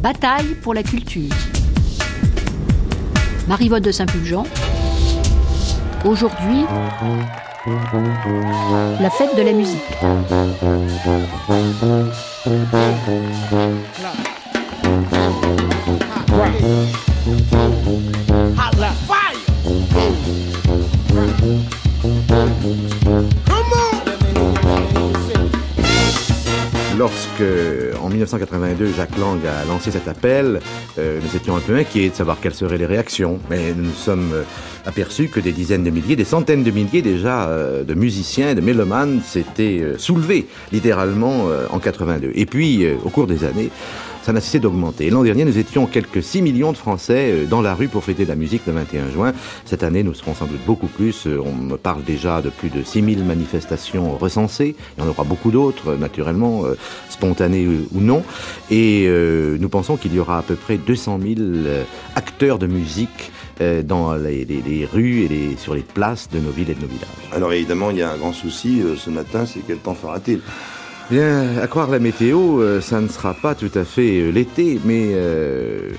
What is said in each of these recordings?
bataille pour la culture. Marivotte de Saint-Pulgent. Aujourd'hui, la fête de la musique. Lorsque, en 1982, Jacques Lang a lancé cet appel, euh, nous étions un peu inquiets de savoir quelles seraient les réactions. Mais nous nous sommes euh, aperçus que des dizaines de milliers, des centaines de milliers déjà euh, de musiciens, de mélomanes s'étaient soulevés littéralement en 82. Et puis, au cours des années, ça n'a cessé d'augmenter. L'an dernier, nous étions quelques 6 millions de Français euh, dans la rue pour fêter la musique le 21 juin. Cette année, nous serons sans doute beaucoup plus. Euh, on me parle déjà de plus de 6000 manifestations recensées. Il y en aura beaucoup d'autres, naturellement, euh, spontanées ou non. Et nous pensons qu'il y aura à peu près 200 000 acteurs de musique dans les, rues et sur les places de nos villes et de nos villages. Alors évidemment, il y a un grand souci ce matin, c'est quel temps fera-t-il? Bien, à croire la météo, euh, ça ne sera pas tout à fait euh, l'été, mais euh,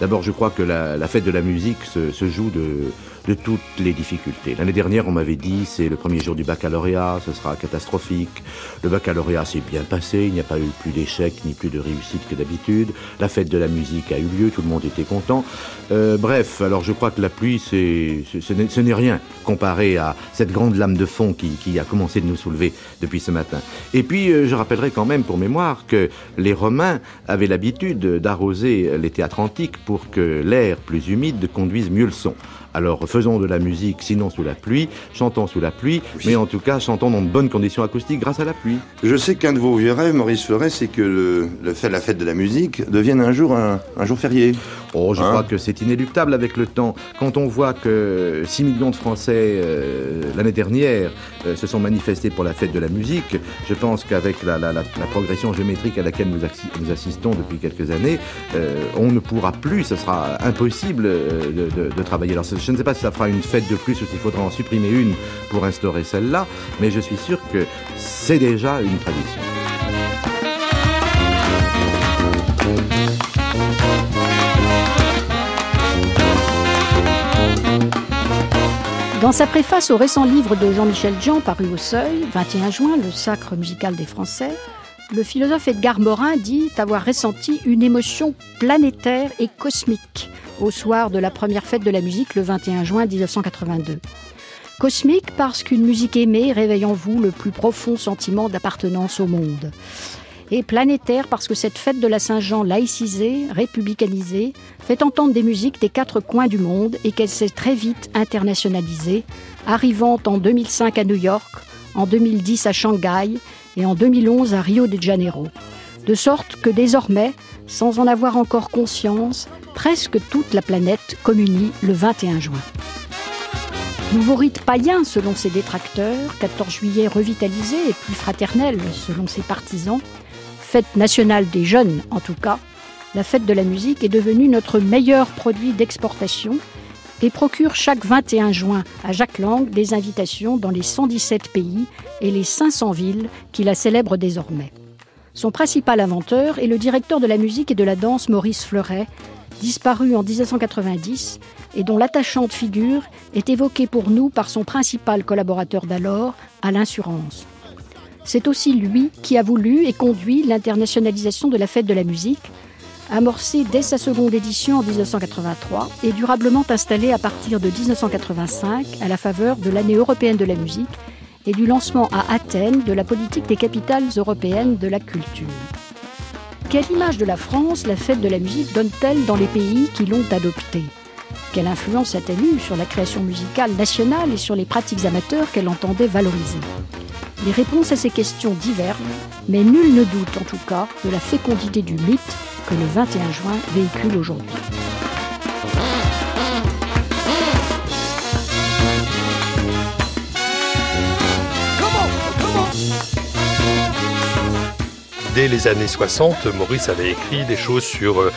d'abord je crois que la, fête de la musique se joue de, de toutes les difficultés. L'année dernière, on m'avait dit c'est le premier jour du baccalauréat, ce sera catastrophique. Le baccalauréat s'est bien passé, il n'y a pas eu plus d'échecs ni plus de réussite que d'habitude. La fête de la musique a eu lieu, tout le monde était content. Euh, bref, alors je crois que la pluie, c'est, ce n'est rien comparé à cette grande lame de fond qui, qui, a commencé de nous soulever depuis ce matin. Et puis, euh, je rappellerai quand même pour mémoire que les Romains avaient l'habitude d'arroser les théâtres antiques pour que l'air plus humide conduise mieux le son. Alors faisons de la musique, sinon sous la pluie, chantons sous la pluie, mais en tout cas chantons dans de bonnes conditions acoustiques grâce à la pluie. Je sais qu'un de vos vieux rêves, Maurice Fleuret, c'est que le, fait, la fête de la musique devienne un jour un, jour férié. Oh, je hein crois que c'est inéluctable avec le temps. Quand on voit que 6 millions de Français euh, l'année dernière euh, se sont manifestés pour la fête de la musique, je pense qu'avec la, progression géométrique à laquelle nous, assistons depuis quelques années, euh, on ne pourra plus, ce sera impossible de, travailler. Alors, je ne sais pas si ça fera une fête de plus ou s'il faudra en supprimer une pour instaurer celle-là, mais je suis sûr que c'est déjà une tradition. Dans sa préface au récent livre de Jean-Michel Jean paru au Seuil, 21 juin, le sacre musical des Français, le philosophe Edgar Morin dit avoir ressenti une émotion planétaire et cosmique au soir de la première fête de la musique le 21 juin 1982. Cosmique parce qu'une musique aimée réveille en vous le plus profond sentiment d'appartenance au monde. Et planétaire parce que cette fête de la Saint-Jean laïcisée, républicanisée, fait entendre des musiques des quatre coins du monde et qu'elle s'est très vite internationalisée, arrivant en 2005 à New York, en 2010 à Shanghai et en 2011 à Rio de Janeiro. De sorte que désormais, sans en avoir encore conscience, presque toute la planète communie le 21 juin. Nouveau rite païen selon ses détracteurs, 14 juillet revitalisé et plus fraternel selon ses partisans, fête nationale des jeunes en tout cas, la fête de la musique est devenue notre meilleur produit d'exportation et procure chaque 21 juin à Jacques Lang des invitations dans les 117 pays et les 500 villes qui la célèbrent désormais. Son principal inventeur est le directeur de la musique et de la danse Maurice Fleuret, disparu en 1990 et dont l'attachante figure est évoquée pour nous par son principal collaborateur d'alors, Alain Surance. C'est aussi lui qui a voulu et conduit l'internationalisation de la fête de la musique, amorcée dès sa seconde édition en 1983 et durablement installée à partir de 1985 à la faveur de l'année européenne de la musique et du lancement à Athènes de la politique des capitales européennes de la culture. Quelle image de la France la fête de la musique donne-t-elle dans les pays qui l'ont adoptée? Quelle influence a-t-elle eue sur la création musicale nationale et sur les pratiques amateurs qu'elle entendait valoriser? Les réponses à ces questions divergent, mais nul ne doute en tout cas de la fécondité du mythe que le 21 juin véhicule aujourd'hui. dès les années 60, Maurice avait écrit des choses sur euh,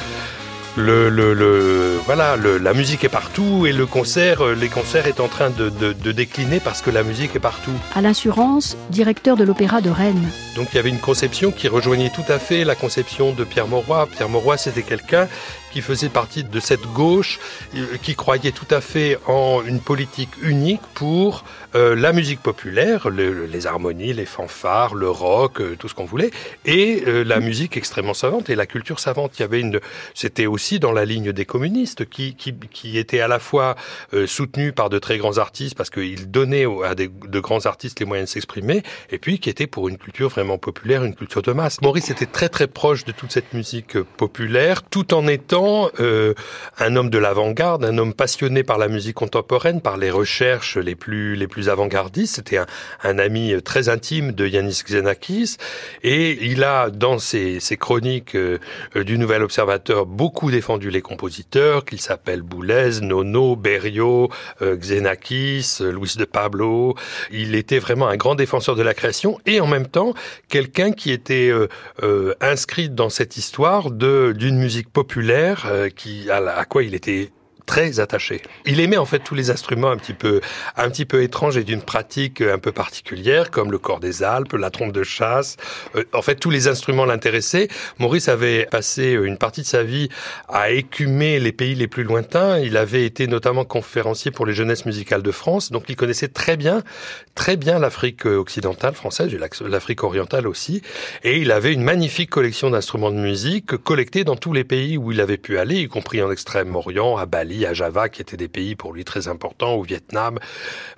le, le, le voilà, le, la musique est partout et le concert, euh, les concerts est en train de, de, de décliner parce que la musique est partout. À l'assurance, directeur de l'Opéra de Rennes. Donc il y avait une conception qui rejoignait tout à fait la conception de Pierre Mauroy. Pierre Mauroy, c'était quelqu'un qui faisait partie de cette gauche, euh, qui croyait tout à fait en une politique unique pour euh, la musique populaire, le, les harmonies, les fanfares, le rock, euh, tout ce qu'on voulait, et euh, la musique extrêmement savante et la culture savante. Il y avait une, c'était aussi dans la ligne des communistes qui qui, qui étaient à la fois euh, soutenus par de très grands artistes parce qu'ils donnaient à des, de grands artistes les moyens de s'exprimer, et puis qui étaient pour une culture vraiment populaire, une culture de masse. Maurice était très très proche de toute cette musique euh, populaire, tout en étant un homme de l'avant-garde, un homme passionné par la musique contemporaine, par les recherches les plus les plus avant-gardistes. C'était un, ami très intime de Yanis Xenakis, et il a dans ses, ses chroniques euh, du Nouvel Observateur beaucoup défendu les compositeurs, qu'ils s'appellent Boulez, Nono, Berriot, euh, Xenakis, Luis de Pablo. Il était vraiment un grand défenseur de la création et en même temps quelqu'un qui était euh, inscrit dans cette histoire d'une musique populaire qui à quoi il était très attaché. Il aimait en fait tous les instruments un petit peu, un petit peu étranges et d'une pratique un peu particulière, comme le corps des Alpes, la trompe de chasse. Euh, en fait, tous les instruments l'intéressaient. Maurice avait passé une partie de sa vie à écumer les pays les plus lointains. Il avait été notamment conférencier pour les jeunesses musicales de France, donc il connaissait très bien, très bien l'Afrique occidentale française l'Afrique orientale aussi. Et il avait une magnifique collection d'instruments de musique collectés dans tous les pays où il avait pu aller, y compris en Extrême-Orient, à Bali, à Java, qui étaient des pays pour lui très importants, au Vietnam,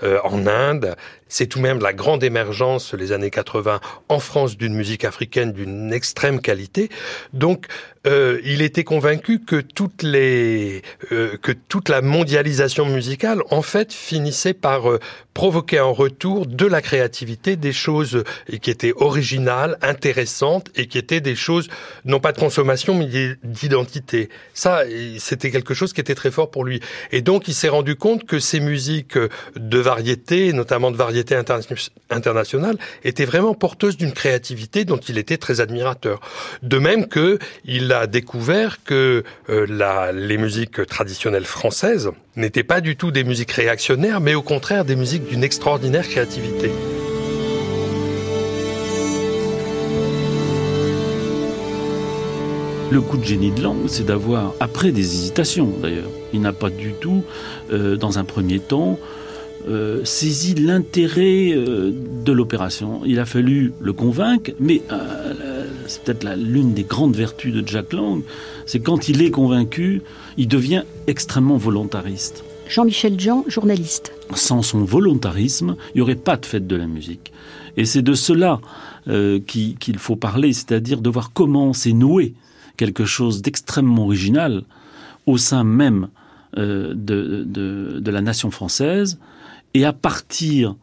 euh, en Inde. C'est tout de même la grande émergence, les années 80, en France, d'une musique africaine d'une extrême qualité. Donc, euh, il était convaincu que toutes les euh, que toute la mondialisation musicale en fait finissait par euh, provoquer en retour de la créativité des choses qui étaient originales, intéressantes et qui étaient des choses non pas de consommation mais d'identité. Ça c'était quelque chose qui était très fort pour lui et donc il s'est rendu compte que ces musiques de variété, notamment de variété interna internationale, étaient vraiment porteuses d'une créativité dont il était très admirateur. De même que il a découvert que euh, les musiques traditionnelles françaises n'étaient pas du tout des musiques réactionnaires, mais au contraire des musiques d'une extraordinaire créativité. Le coup de génie de langue, c'est d'avoir, après des hésitations d'ailleurs, il n'a pas du tout, euh, dans un premier temps, euh, saisi l'intérêt euh, de l'opération. Il a fallu le convaincre, mais euh, c'est peut-être l'une des grandes vertus de Jack Lang, c'est quand il est convaincu, il devient extrêmement volontariste. Jean-Michel Jean, journaliste. Sans son volontarisme, il n'y aurait pas de fête de la musique. Et c'est de cela euh, qu'il qu faut parler, c'est-à-dire de voir comment s'est noué quelque chose d'extrêmement original au sein même euh, de, de, de, la nation française, et à partir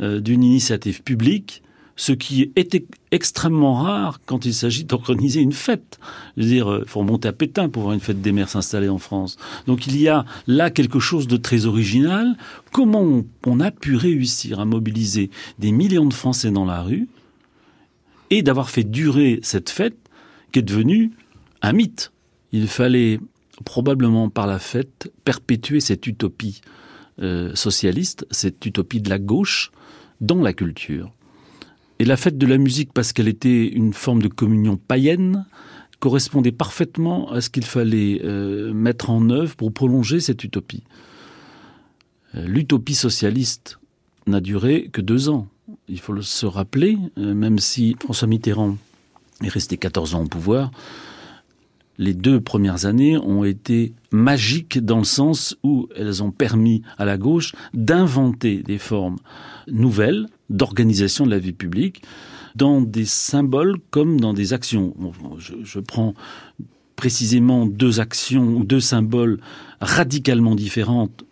euh, d'une initiative publique, ce qui est extrêmement rare quand il s'agit d'organiser une fête. Je veux dire, il faut remonter à Pétain pour voir une fête des mères s'installer en France. Donc il y a là quelque chose de très original. Comment on a pu réussir à mobiliser des millions de Français dans la rue et d'avoir fait durer cette fête qui est devenue un mythe? Il fallait probablement par la fête perpétuer cette utopie euh, socialiste, cette utopie de la gauche dans la culture. Et la fête de la musique, parce qu'elle était une forme de communion païenne, correspondait parfaitement à ce qu'il fallait euh, mettre en œuvre pour prolonger cette utopie. Euh, L'utopie socialiste n'a duré que deux ans. Il faut se rappeler, même si François Mitterrand est resté 14 ans au pouvoir, les deux premières années ont été magiques dans le sens où elles ont permis à la gauche d'inventer des formes nouvelles d'organisation de la vie publique dans des symboles comme dans des actions. Je, prends précisément deux actions ou deux symboles radicalement différentes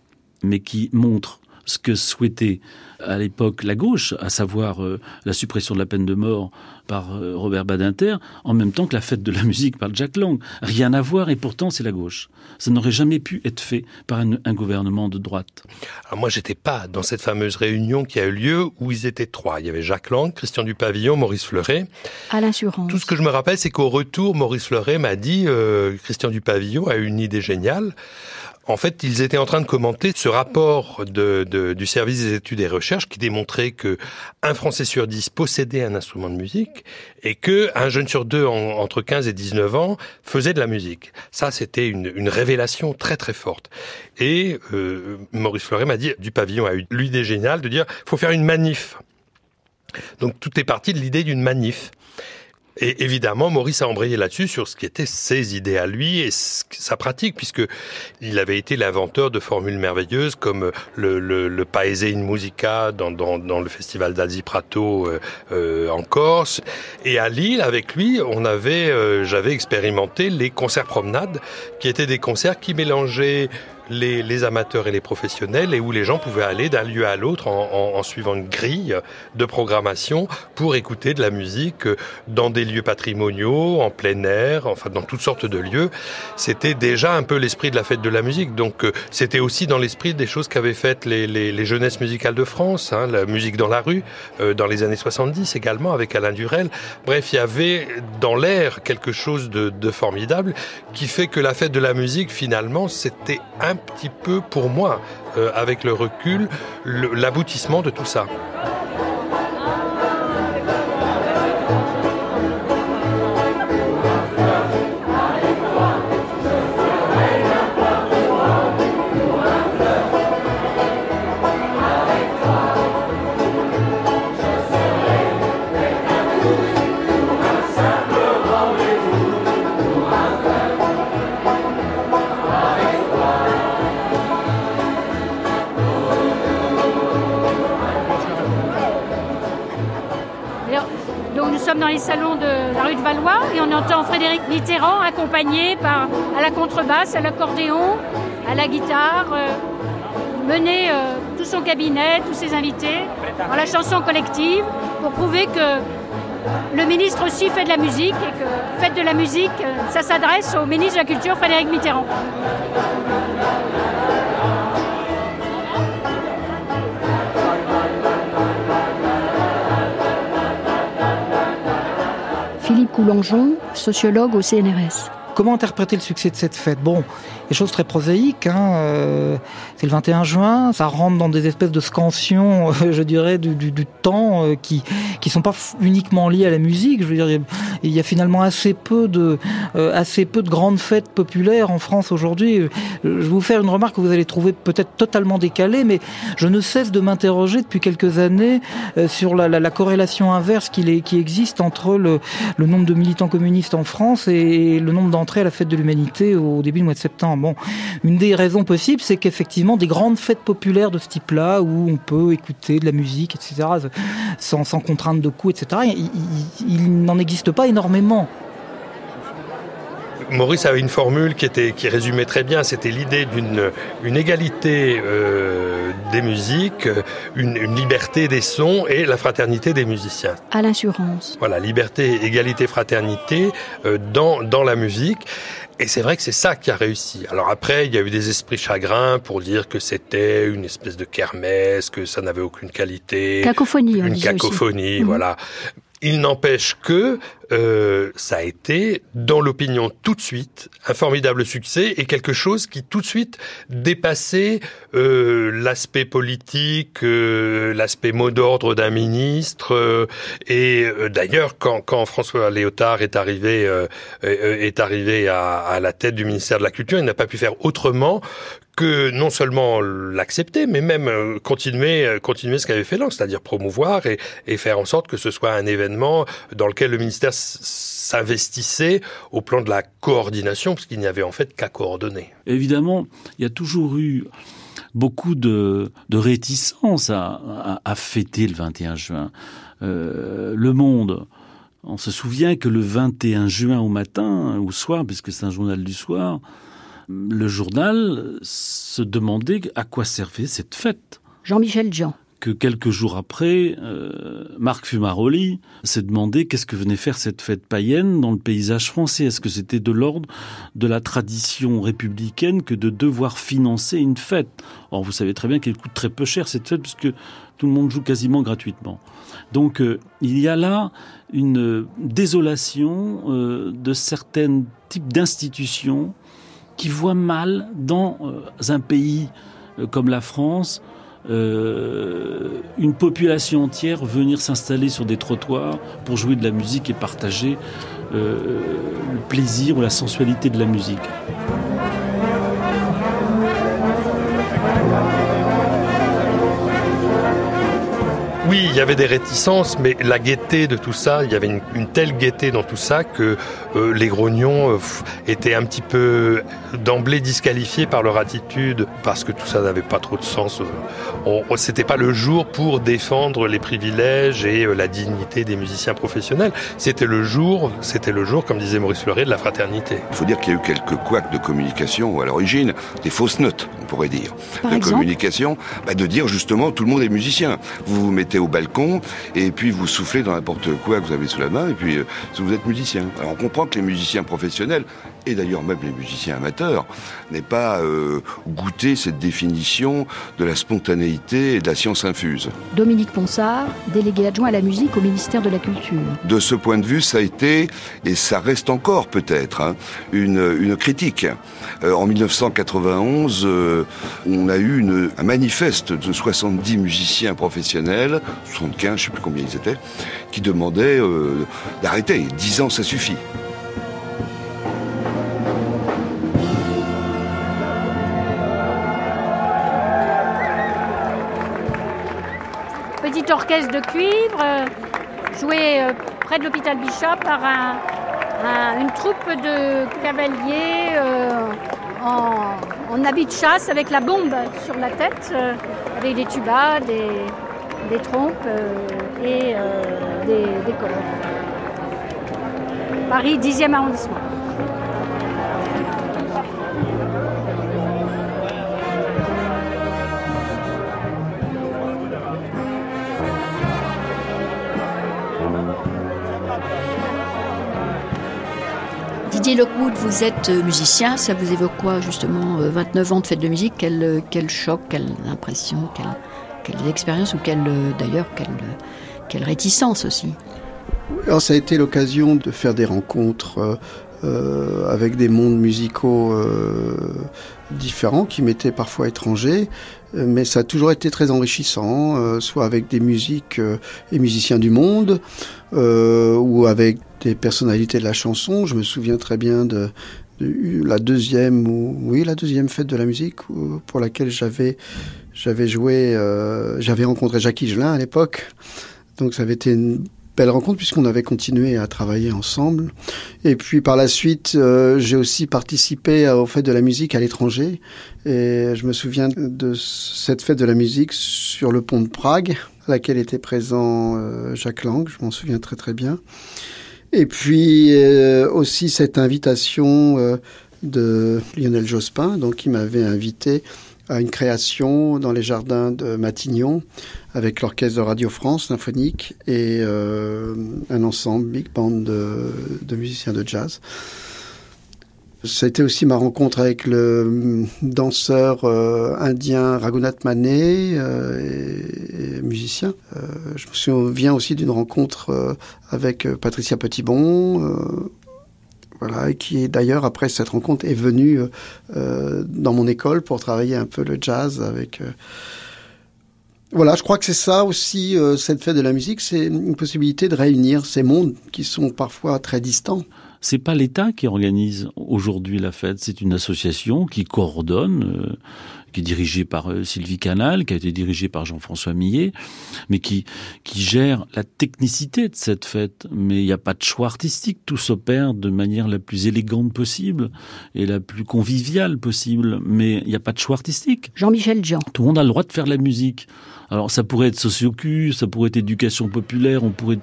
mais qui montrent ce que souhaitait à l'époque la gauche, à savoir euh, la suppression de la peine de mort par euh, Robert Badinter, en même temps que la fête de la musique par Jack Lang. Rien à voir et pourtant c'est la gauche. Ça n'aurait jamais pu être fait par un, un gouvernement de droite. Alors moi j'étais pas dans cette fameuse réunion qui a eu lieu où ils étaient trois. Il y avait Jacques Lang, Christian Dupavillon, Maurice Fleuret. À l'assurance. Tout ce que je me rappelle, c'est qu'au retour, Maurice Fleuret m'a dit euh, Christian Dupavillon a une idée géniale. En fait, ils étaient en train de commenter ce rapport de, de, du service des études et recherches qui démontrait que un Français sur dix possédait un instrument de musique et que un jeune sur deux en, entre 15 et 19 ans faisait de la musique. Ça, c'était une, une révélation très très forte. Et euh, Maurice Fleuret m'a dit, du pavillon a eu l'idée géniale de dire, faut faire une manif. Donc tout est parti de l'idée d'une manif. Et évidemment, Maurice a embrayé là-dessus sur ce qui étaient ses idées à lui et sa pratique, puisque il avait été l'inventeur de formules merveilleuses comme le, le, le Paese in Musica dans, dans, dans le festival d'Alzi Prato euh, euh, en Corse. Et à Lille, avec lui, on avait, euh, j'avais expérimenté les concerts promenades, qui étaient des concerts qui mélangeaient les, les, amateurs et les professionnels et où les gens pouvaient aller d'un lieu à l'autre en, en, en, suivant une grille de programmation pour écouter de la musique dans des lieux patrimoniaux, en plein air, enfin dans toutes sortes de lieux. C'était déjà un peu l'esprit de la fête de la musique. Donc euh, c'était aussi dans l'esprit des choses qu'avaient faites les, les, les, jeunesses musicales de France, hein, la musique dans la rue, euh, dans les années 70 également avec Alain Durel. Bref, il y avait dans l'air quelque chose de, de formidable qui fait que la fête de la musique finalement c'était un un petit peu pour moi, euh, avec le recul, l'aboutissement de tout ça. Frédéric Mitterrand accompagné par à la contrebasse, à l'accordéon, à la guitare, euh, euh, tout son cabinet, tous ses invités dans la chanson collective pour prouver que le ministre aussi fait de la musique et que faites de la musique, ça s'adresse au ministre de la Culture Frédéric Mitterrand. Philippe Coulangeon, sociologue au CNRS. Comment interpréter le succès de cette fête? Bon, des choses très prosaïques. Hein, euh, c'est le 21 juin, ça rentre dans des espèces de scansions, je dirais, du, temps euh, qui qui sont pas uniquement liées à la musique. Je veux dire, il y a finalement assez peu de assez peu de grandes fêtes populaires en France aujourd'hui. Euh, je vais vous faire une remarque que vous allez trouver peut-être totalement décalée, mais je ne cesse de m'interroger depuis quelques années euh, sur la, la, la corrélation inverse qui, existe entre le, nombre de militants communistes en France et le nombre d'entrées à la fête de l'humanité au début du mois de septembre. Bon, une des raisons possibles, c'est qu'effectivement des grandes fêtes populaires de ce type-là, où on peut écouter de la musique, etc., sans, contrainte de coût, etc., il n'en existe pas énormément. Maurice avait une formule qui était qui résumait très bien. C'était l'idée d'une une égalité euh, des musiques, une, une, liberté des sons et la fraternité des musiciens. À l'assurance. Voilà, liberté, égalité, fraternité euh, dans dans la musique. Et c'est vrai que c'est ça qui a réussi. Alors après, il y a eu des esprits chagrins pour dire que c'était une espèce de kermesse, que ça n'avait aucune qualité. Cacophonie. Une cacophonie, voilà. Mmh. Il n'empêche que euh, ça a été, dans l'opinion tout de suite, un formidable succès et quelque chose qui tout de suite dépassait euh, l'aspect politique, euh, l'aspect mot d'ordre d'un ministre. Et d'ailleurs, quand, quand, François Léotard est arrivé, est arrivé à la tête du ministère de la Culture, il n'a pas pu faire autrement que non seulement l'accepter, mais même euh, continuer, euh, continuer ce qu'avait fait Lang, c'est-à-dire promouvoir et, faire en sorte que ce soit un événement dans lequel le ministère s'investissait au plan de la coordination, parce qu'il n'y avait en fait qu'à coordonner. Évidemment, il y a toujours eu beaucoup de, de réticence à, fêter le 21 juin. Euh, le Monde, on se souvient que le 21 juin au matin, au soir, puisque c'est un journal du soir, le journal se demandait à quoi servait cette fête. Jean-Michel Jean. que quelques jours après, euh, Marc Fumaroli s'est demandé qu'est-ce que venait faire cette fête païenne dans le paysage français. Est-ce que c'était de l'ordre de la tradition républicaine que de devoir financer une fête? Or, vous savez très bien qu'elle coûte très peu cher cette fête puisque tout le monde joue quasiment gratuitement. Donc, euh, il y a là une désolation euh, de certains types d'institutions qui voient mal dans un pays comme la France euh, une population entière venir s'installer sur des trottoirs pour jouer de la musique et partager euh, le plaisir ou la sensualité de la musique. Oui, il y avait des réticences, mais la gaieté de tout ça, il y avait une, telle gaieté dans tout ça que euh, les grognons euh, étaient un petit peu d'emblée disqualifiés par leur attitude parce que tout ça n'avait pas trop de sens. Euh, c'était pas le jour pour défendre les privilèges et la dignité des musiciens professionnels. C'était le jour, c'était le jour, comme disait Maurice Fleury, de la fraternité. Il faut dire qu'il y a eu quelques couacs de communication à l'origine, des fausses notes, on pourrait dire, de communication, bah, de dire justement tout le monde est musicien. Vous vous mettez au balcon et puis vous soufflez dans n'importe quoi que vous avez sous la main et puis euh, vous êtes musicien. Alors on comprend que les musiciens professionnels et d'ailleurs même les musiciens amateurs n'aient pas euh, goûté cette définition de la spontanéité et de la science infuse. Dominique Ponsard, délégué adjoint à la musique au ministère de la Culture. De ce point de vue, ça a été, et ça reste encore peut-être, hein, une, une, critique. Euh, en 1991, on a eu une, un manifeste de 70 musiciens professionnels 75, je sais plus combien ils étaient, qui demandaient euh, d'arrêter. 10 ans, ça suffit. De cuivre, euh, joué euh, près de l'hôpital Bishop par une troupe de cavaliers en, en, habit de chasse avec la bombe sur la tête, avec des tubas, des, trompes euh, et euh, des, des colonnes. Paris 10e arrondissement. Didier Lockwood, vous êtes musicien, ça vous évoque quoi justement 29 ans de fête de musique, quel, quel choc, quelle impression, quelle expérience ou quelle, d'ailleurs, quelle, quelle réticence aussi? Alors, ça a été l'occasion de faire des rencontres euh, avec des mondes musicaux euh, différents qui m'étaient parfois étrangers, mais ça a toujours été très enrichissant, euh, soit avec des musiques et musiciens du monde, ou avec des personnalités de la chanson. Je me souviens très bien de, la deuxième ou oui la deuxième fête de la musique pour laquelle j'avais joué euh, j'avais rencontré Jacques Higelin à l'époque. Donc ça avait été une belle rencontre puisqu'on avait continué à travailler ensemble. Et puis par la suite euh, j'ai aussi participé au fête de la musique à l'étranger. Et je me souviens de cette fête de la musique sur le pont de Prague à laquelle était présent euh, Jacques Lang. Je m'en souviens très très bien et puis euh, aussi cette invitation euh, de Lionel Jospin, donc qui m'avait invité à une création dans les jardins de Matignon avec l'orchestre de Radio France symphonique et euh, un ensemble big band de, de musiciens de jazz. C'était aussi ma rencontre avec le danseur euh, indien Raghunath Mané, euh, musicien. Euh, je me souviens aussi d'une rencontre avec Patricia Petitbon, voilà, qui d'ailleurs après cette rencontre est venue dans mon école pour travailler un peu le jazz avec. Voilà, je crois que c'est ça aussi, cette fête de la musique, c'est une possibilité de réunir ces mondes qui sont parfois très distants. C'est pas l'État qui organise aujourd'hui la fête, c'est une association qui coordonne, euh, qui est dirigée par euh, Sylvie Canal, qui a été dirigée par Jean-François Millet, mais qui qui gère la technicité de cette fête. Mais il n'y a pas de choix artistique, tout s'opère de manière la plus élégante possible et la plus conviviale possible. Mais il n'y a pas de choix artistique. Jean-Michel Jean. Tout le monde a le droit de faire la musique. Alors ça pourrait être sociocu, ça pourrait être éducation populaire, on pourrait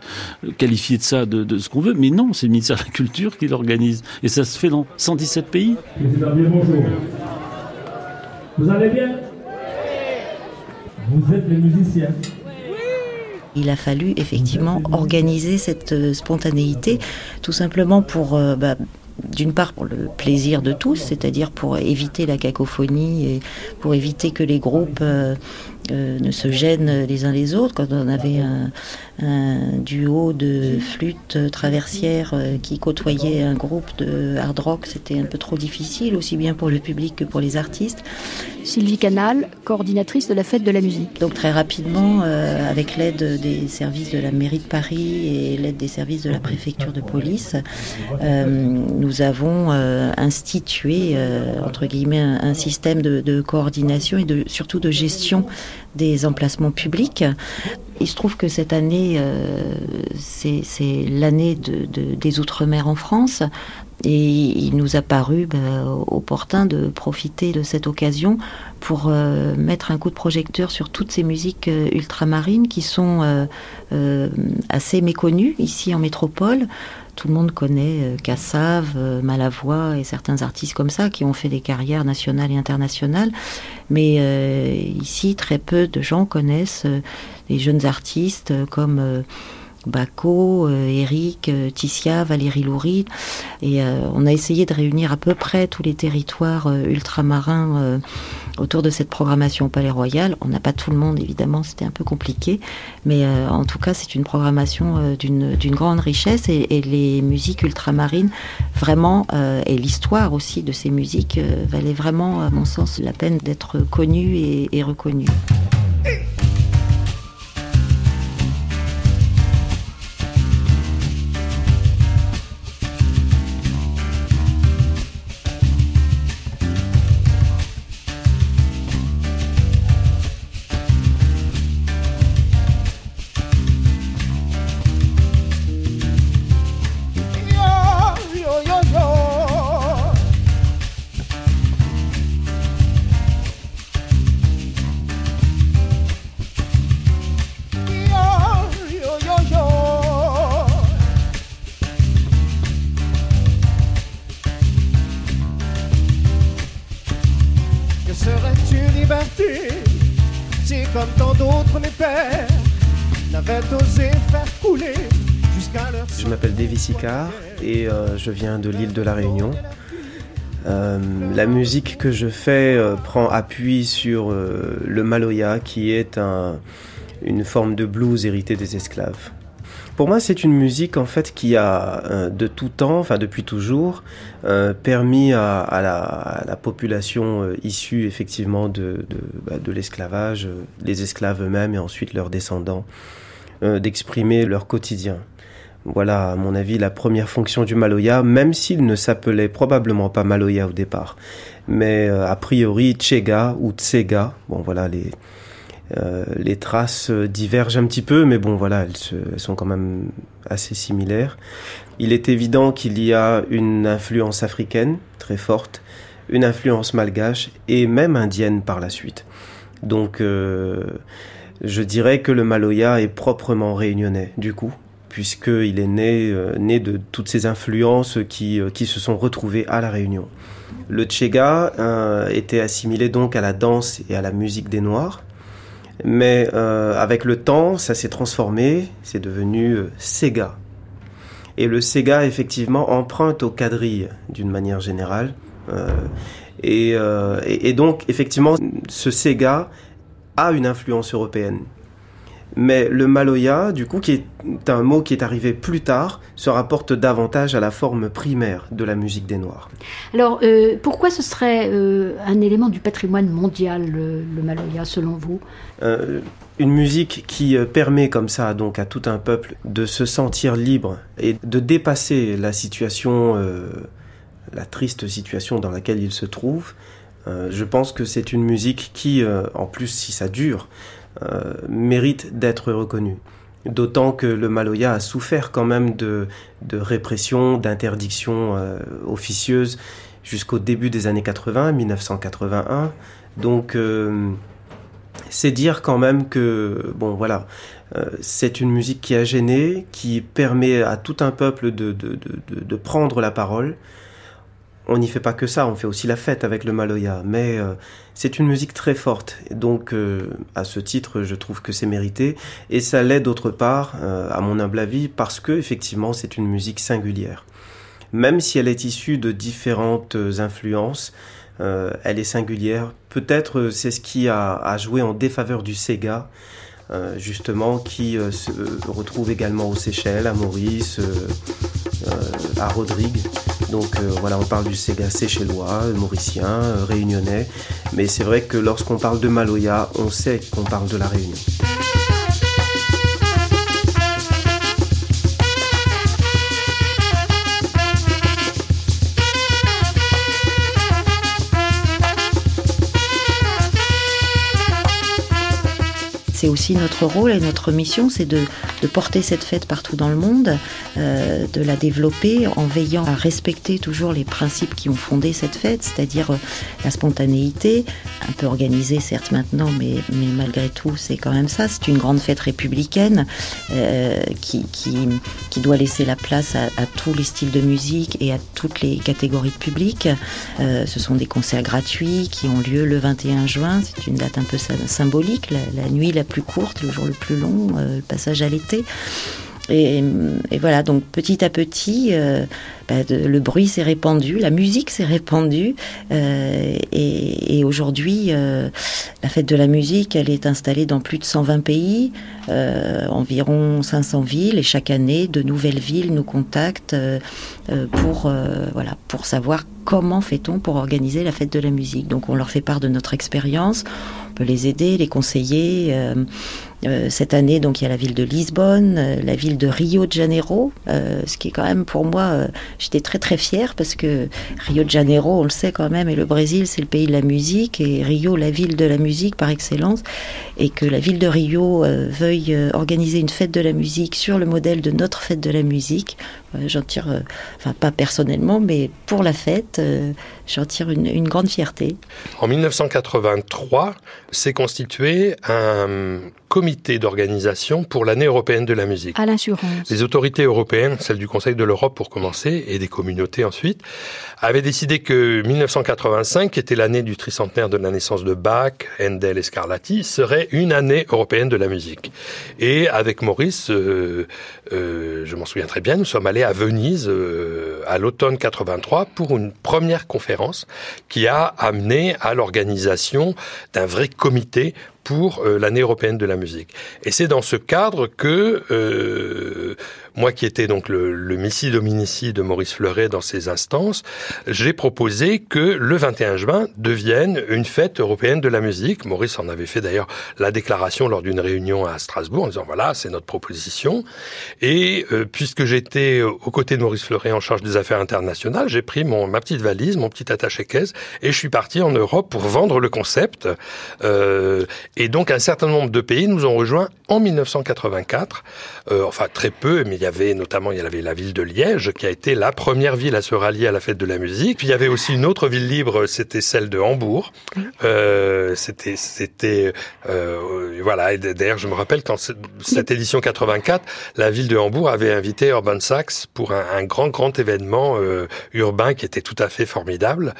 qualifier de ça de, de ce qu'on veut, mais non, c'est le ministère de la Culture qui l'organise. Et ça se fait dans 117 pays. bonjour. Vous allez bien? Vous êtes les musiciens. Il a fallu effectivement organiser cette euh, spontanéité, tout simplement pour euh, bah, d'une part pour le plaisir de tous, c'est-à-dire pour éviter la cacophonie et pour éviter que les groupes euh, euh, ne se gênent les uns les autres. Quand on avait un, duo de flûtes traversières euh, qui côtoyait un groupe de hard rock, c'était un peu trop difficile, aussi bien pour le public que pour les artistes. Sylvie Canal, coordinatrice de la fête de la musique. Donc très rapidement, euh, avec l'aide des services de la mairie de Paris et l'aide des services de la préfecture de police, nous avons institué, entre guillemets, un, système de, de, coordination et de, surtout de gestion des emplacements publics. Il se trouve que cette année, euh, c'est l'année de, des Outre-mer en France. Et il nous a paru bah, opportun de profiter de cette occasion pour euh, mettre un coup de projecteur sur toutes ces musiques euh, ultramarines qui sont assez méconnues ici en métropole. Tout le monde connaît euh, Cassave, euh, Malavoie et certains artistes comme ça qui ont fait des carrières nationales et internationales. Mais euh, ici, très peu de gens connaissent des jeunes artistes comme Baco, Eric, Tissia, Valérie Loury. Et on a essayé de réunir à peu près tous les territoires ultramarins autour de cette programmation au Palais Royal. On n'a pas tout le monde, évidemment, c'était un peu compliqué, mais euh, en tout cas, c'est une programmation euh, d'une grande richesse et, les musiques ultramarines, vraiment, euh, et l'histoire aussi de ces musiques, valait vraiment, à mon sens, la peine d'être connues et, et et euh, je viens de l'île de la Réunion. Euh, la musique que je fais euh, prend appui sur le maloya qui est une forme de blues hérité des esclaves. Pour moi, c'est une musique en fait qui a de tout temps, enfin depuis toujours, permis à, la, population issue effectivement de, bah, de l'esclavage, les esclaves eux-mêmes et ensuite leurs descendants, d'exprimer leur quotidien. Voilà, à mon avis, la première fonction du Maloya, même s'il ne s'appelait probablement pas Maloya au départ. Mais euh, a priori, Tchega ou Tsega, bon voilà, les, euh, les traces divergent un petit peu, mais bon voilà, elles, elles, sont quand même assez similaires. Il est évident qu'il y a une influence africaine très forte, une influence malgache et même indienne par la suite. Donc euh, je dirais que le Maloya est proprement réunionnais du coup puisqu'il est né, euh, né de toutes ces influences qui, euh, qui se sont retrouvées à La Réunion. Le Tchega euh, était assimilé donc à la danse et à la musique des Noirs, mais avec le temps, ça s'est transformé, c'est devenu Sega. Et le Sega, effectivement, emprunte aux quadrilles d'une manière générale. Et, et, donc, effectivement, ce Sega a une influence européenne. Mais le maloya, du coup, qui est un mot qui est arrivé plus tard, se rapporte davantage à la forme primaire de la musique des Noirs. Alors, euh, pourquoi ce serait euh, un élément du patrimoine mondial, le, maloya, selon vous? Euh, Une musique qui permet comme ça donc à tout un peuple de se sentir libre et de dépasser la situation, la triste situation dans laquelle il se trouve. je pense que c'est une musique qui, en plus, si ça dure, euh, mérite d'être reconnu. D'autant que le Maloya a souffert quand même de, répression, d'interdiction euh, officieuse jusqu'au début des années 80, 1981. Donc euh, c'est dire quand même que, bon voilà, c'est une musique qui a gêné, qui permet à tout un peuple de, de prendre la parole. On n'y fait pas que ça, on fait aussi la fête avec le Maloya, mais euh, c'est une musique très forte, donc euh, à ce titre, je trouve que c'est mérité, et ça l'est d'autre part, euh, à mon humble avis, parce que effectivement, c'est une musique singulière. Même si elle est issue de différentes influences, elle est singulière. Peut-être c'est ce qui a, a, joué en défaveur du Sega, justement, qui se retrouve également aux Seychelles, à Maurice, à Rodrigue. Donc euh, voilà, on parle du Sega séchellois, mauricien, euh, réunionnais. Mais c'est vrai que lorsqu'on parle de Maloya, on sait qu'on parle de la Réunion. C'est aussi notre rôle et notre mission, c'est de, porter cette fête partout dans le monde, euh, de la développer en veillant à respecter toujours les principes qui ont fondé cette fête, c'est-à-dire euh, la spontanéité, un peu organisée certes maintenant, mais, malgré tout c'est quand même ça. C'est une grande fête républicaine euh, qui, doit laisser la place à, tous les styles de musique et à toutes les catégories de public. ce sont des concerts gratuits qui ont lieu le 21 juin, c'est une date un peu symbolique, la nuit la plus courte, le jour le plus long, euh, le passage à l'été. Et, voilà, donc petit à petit, euh, bah, le bruit s'est répandu, la musique s'est répandue, euh, et, aujourd'hui, la fête de la musique, elle est installée dans plus de 120 pays, environ 500 villes, et chaque année, de nouvelles villes nous contactent pour, voilà, pour savoir comment fait-on pour organiser la fête de la musique. Donc on leur fait part de notre expérience on peut les aider, les conseiller. Euh, euh, cette année, donc il y a la ville de Lisbonne, euh, la ville de Rio de Janeiro, ce qui est quand même pour moi, j'étais très très fière parce que Rio de Janeiro, on le sait quand même, et le Brésil, c'est le pays de la musique, et Rio, la ville de la musique par excellence, et que la ville de Rio veuille organiser une fête de la musique sur le modèle de notre fête de la musique. J'en tire, enfin pas personnellement, mais pour la fête, j'en tire une, une grande fierté. En 1983, s'est constitué un comité d'organisation pour l'année européenne de la musique. À l'assurance. Les autorités européennes, celles du Conseil de l'Europe pour commencer, et des communautés ensuite, avaient décidé que 1985, qui était l'année du tricentenaire de la naissance de Bach, Handel et Scarlatti, serait une année européenne de la musique. Et avec Maurice, euh, euh, je m'en souviens très bien, nous sommes allés à Venise euh, à l'automne 83 pour une première conférence qui a amené à l'organisation d'un vrai comité pour euh, l'année européenne de la musique. Et c'est dans ce cadre que euh, moi qui étais donc le, le Missi Dominici de Maurice Fleuret dans ces instances, j'ai proposé que le 21 juin devienne une fête européenne de la musique. Maurice en avait fait d'ailleurs la déclaration lors d'une réunion à Strasbourg en disant voilà, c'est notre proposition. Et euh, puisque j'étais aux côtés de Maurice Fleuret en charge des affaires internationales, j'ai pris mon, ma petite valise, mon petit attaché-caisse et je suis parti en Europe pour vendre le concept. Euh, et donc un certain nombre de pays nous ont rejoints en 1984. Euh, enfin très peu, mais y avait notamment, il y avait la ville de Liège qui a été la première ville à se rallier à la fête de la musique. Puis il y avait aussi une autre ville libre, c'était celle de Hambourg. Euh, c'était, c'était, euh, voilà. D'ailleurs, je me rappelle quand cette édition 84, la ville de Hambourg avait invité Urban Sachs pour un, un grand, grand événement euh, urbain qui était tout à fait formidable.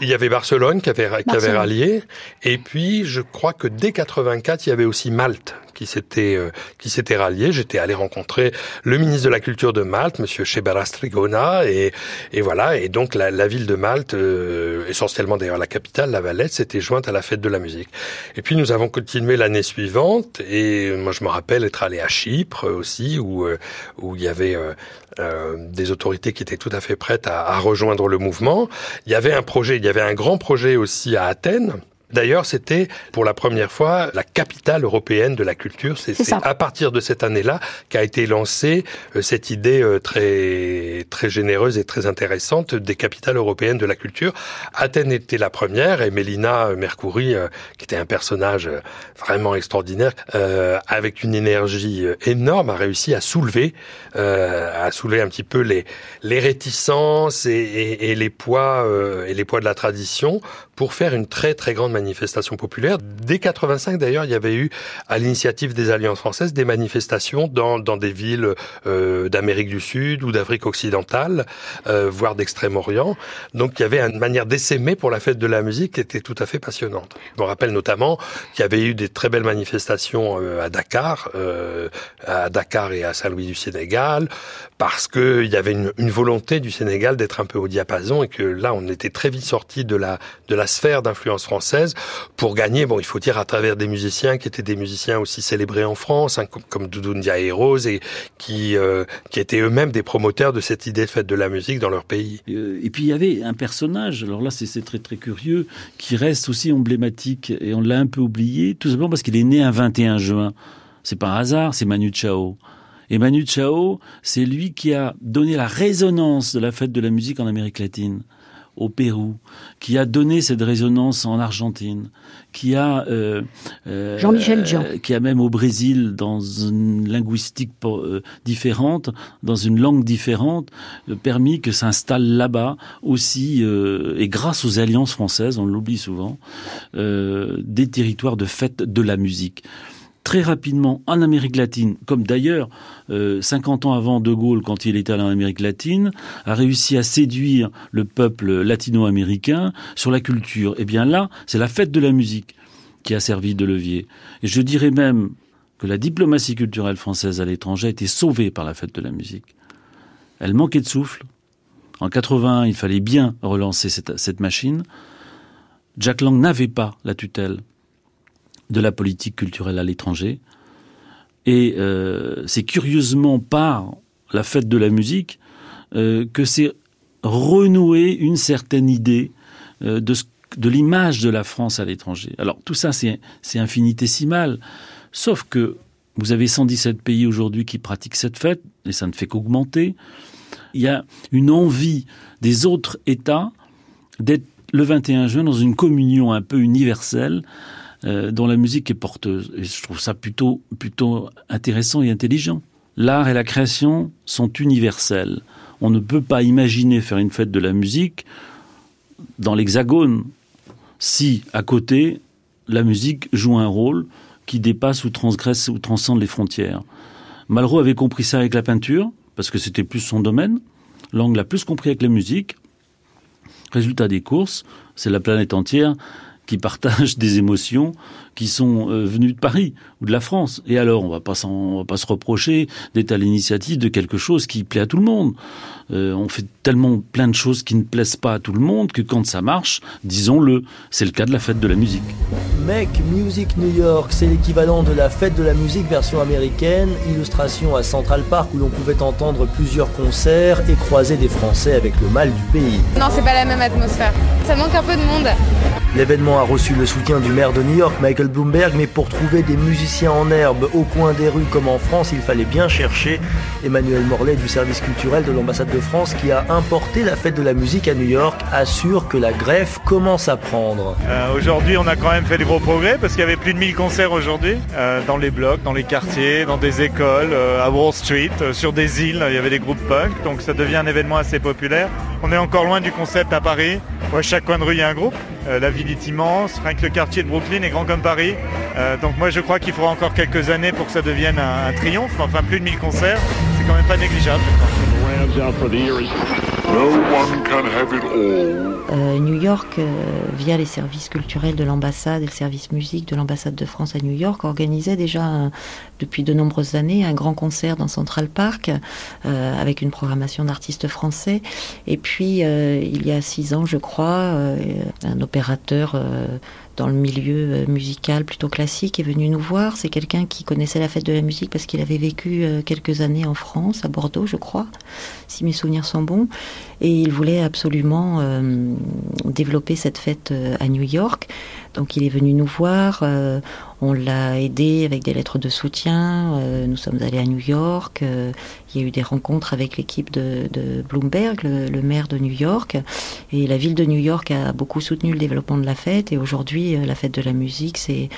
Il y avait Barcelone qui avait, qui avait rallié. Et puis, je crois que dès 84, il y avait aussi Malte qui s'était euh, qui s'était rallié. J'étais allé rencontrer le ministre de la Culture de Malte, Monsieur Shebara Strigona, et, et voilà. Et donc la, la ville de Malte, euh, essentiellement d'ailleurs la capitale, la Valette, s'était jointe à la fête de la musique. Et puis nous avons continué l'année suivante, et moi je me rappelle être allé à Chypre aussi, où euh, où il y avait euh, des autorités qui étaient tout à fait prêtes à, à rejoindre le mouvement. Il y avait un projet, il y avait un grand projet aussi à Athènes D'ailleurs, c'était pour la première fois la capitale européenne de la culture. C'est à partir de cette année-là qu'a été lancée euh, cette idée euh, très très généreuse et très intéressante des capitales européennes de la culture. Athènes était la première et Mélina Mercouri, euh, qui était un personnage vraiment extraordinaire, avec une énergie énorme, a réussi à soulever, à soulever un petit peu les les réticences et, et, et les poids et les poids de la tradition pour faire une très très grande manifestation populaire. Dès 85 d'ailleurs, il y avait eu à l'initiative des alliances françaises des manifestations dans, dans des villes euh, d'Amérique du Sud ou d'Afrique occidentale, euh, voire d'Extrême-Orient. Donc il y avait une manière d'essaimer pour la fête de la musique qui était tout à fait passionnante. Je me rappelle notamment qu'il y avait eu des très belles manifestations euh, à Dakar, euh, à Dakar et à Saint-Louis du Sénégal, parce qu'il y avait une, une volonté du Sénégal d'être un peu au diapason et que là on était très vite sorti de la de la sphère d'influence française pour gagner. Bon, il faut dire à travers des musiciens qui étaient des musiciens aussi célébrés en France, hein, comme, comme Doudou et Rose, et qui euh, qui étaient eux-mêmes des promoteurs de cette idée de fête de la musique dans leur pays. Euh, et puis il y avait un personnage. Alors là, c'est très très curieux, qui reste aussi emblématique et on l'a un peu oublié, tout simplement parce qu'il est né un 21 juin. C'est pas un hasard, c'est Manu Chao. Et Manu Chao, c'est lui qui a donné la résonance de la fête de la musique en Amérique latine au Pérou, qui a donné cette résonance en Argentine, qui a euh, euh, Jean-Michel Jean, qui a même au Brésil dans une linguistique euh, différente, dans une langue différente, euh, permis que s'installe là-bas aussi euh, et grâce aux alliances françaises, on l'oublie souvent, des territoires de fête de la musique très rapidement en Amérique latine, comme d'ailleurs euh, 50 ans avant De Gaulle, quand il était allé en Amérique latine, a réussi à séduire le peuple latino-américain sur la culture. Et eh bien là, c'est la fête de la musique qui a servi de levier. Et je dirais même que la diplomatie culturelle française à l'étranger a été sauvée par la fête de la musique. Elle manquait de souffle. En 81, il fallait bien relancer cette, cette machine. Jack Lang n'avait pas la tutelle de la politique culturelle à l'étranger. Et euh, c'est curieusement par la fête de la musique euh, que c'est renoué une certaine idée euh, de, de l'image de la France à l'étranger. Alors tout ça, c'est infinitésimal, sauf que vous avez 117 pays aujourd'hui qui pratiquent cette fête, et ça ne fait qu'augmenter. Il y a une envie des autres États d'être le 21 juin dans une communion un peu universelle euh, dont la musique est porteuse. Et je trouve ça plutôt, plutôt intéressant et intelligent. L'art et la création sont universels. On ne peut pas imaginer faire une fête de la musique dans l'hexagone si, à côté, la musique joue un rôle qui dépasse ou transgresse ou transcende les frontières. Malraux avait compris ça avec la peinture, parce que c'était plus son domaine. Lang l'a plus compris avec la musique. Résultat des courses, c'est la planète entière qui partagent des émotions qui sont euh, venues de Paris ou de la France. Et alors, on va pas on va pas se reprocher d'être à l'initiative de quelque chose qui plaît à tout le monde. Euh, on fait tellement plein de choses qui ne plaisent pas à tout le monde que quand ça marche, disons-le, c'est le cas de la fête de la musique. Make Music New York, c'est l'équivalent de la fête de la musique version américaine, illustration à Central Park où l'on pouvait entendre plusieurs concerts et croiser des Français avec le mal du pays. Non, c'est pas la même atmosphère. Ça manque un peu de monde. L'événement a reçu le soutien du maire de New York, Michael Bloomberg, mais pour trouver des musiciens en herbe au coin des rues comme en France, il fallait bien chercher. Emmanuel Morlet du service culturel de l'ambassade de France qui a importé la fête de la musique à New York assure que la greffe commence à prendre. Euh, aujourd'hui, on a quand même fait des gros progrès parce qu'il y avait plus de 1000 concerts aujourd'hui euh, dans les blocs, dans les quartiers, dans des écoles, euh, à Wall Street, sur des îles, il y avait des groupes punk, donc ça devient un événement assez populaire. On est encore loin du concept à Paris, où à chaque coin de rue il y a un groupe. Euh, la ville est immense, rien que le quartier de Brooklyn est grand comme Paris. Euh, donc moi je crois qu'il faudra encore quelques années pour que ça devienne un, un triomphe, enfin plus de 1000 concerts, c'est quand même pas négligeable. Euh, New York, euh, via les services culturels de l'ambassade et le service musique de l'ambassade de France à New York, organisait déjà un, depuis de nombreuses années un grand concert dans Central Park euh, avec une programmation d'artistes français. Et puis euh, il y a six ans, je crois, euh, un opérateur dans le milieu musical plutôt classique est venu nous voir. C'est quelqu'un qui connaissait la fête de la musique parce qu'il avait vécu quelques années en France, à Bordeaux, je crois, si mes souvenirs sont bons. Et il voulait absolument euh, développer cette fête euh, à New York. Donc il est venu nous voir. Euh, On l'a aidé avec des lettres de soutien. Nous sommes allés à New York. Il y a eu des rencontres avec l'équipe de, Bloomberg, le, maire de New York. Et la ville de New York a beaucoup soutenu le développement de la fête. Et aujourd'hui, la fête de la musique, c'est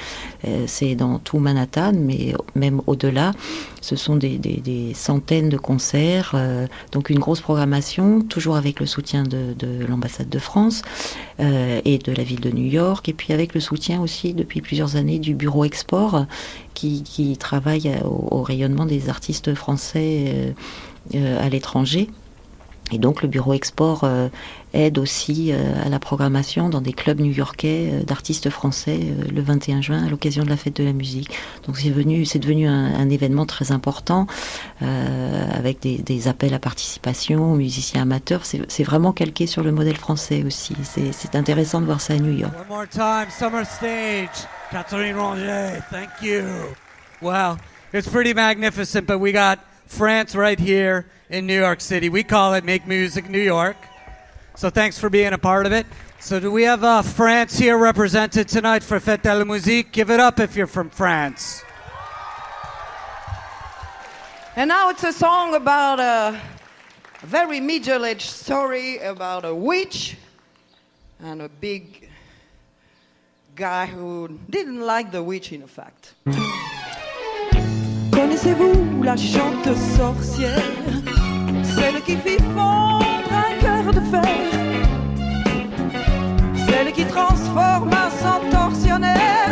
c'est dans tout Manhattan, mais même au-delà. Ce sont des, des, centaines de concerts, donc une grosse programmation, toujours avec le soutien de, de l'ambassade de France et de la ville de New York, et puis avec le soutien aussi depuis plusieurs années du bureau Export qui, travaille au, rayonnement des artistes français euh, euh, à l'étranger. Et donc le bureau export euh, aide aussi à la programmation dans des clubs new-yorkais d'artistes français le 21 juin à l'occasion de la fête de la musique. Donc c'est devenu, c'est devenu un, événement très important avec des, appels à participation aux musiciens amateurs. C'est vraiment calqué sur le modèle français aussi. C'est intéressant de voir ça à New York. Catherine Ronget, thank you. It's pretty magnificent, we got France right here in New York City. We call it Make Music New York. So thanks for being a part of it. So do we have uh, France here represented tonight for Fête de la Musique? Give it up if you're from France. And now it's a song about a very middle-aged story about a witch and a big guy who didn't like the witch in fact. Connaissez-vous la chante sorcière, celle qui fit fondre un cœur de fer, celle qui transforma son tortionnaire,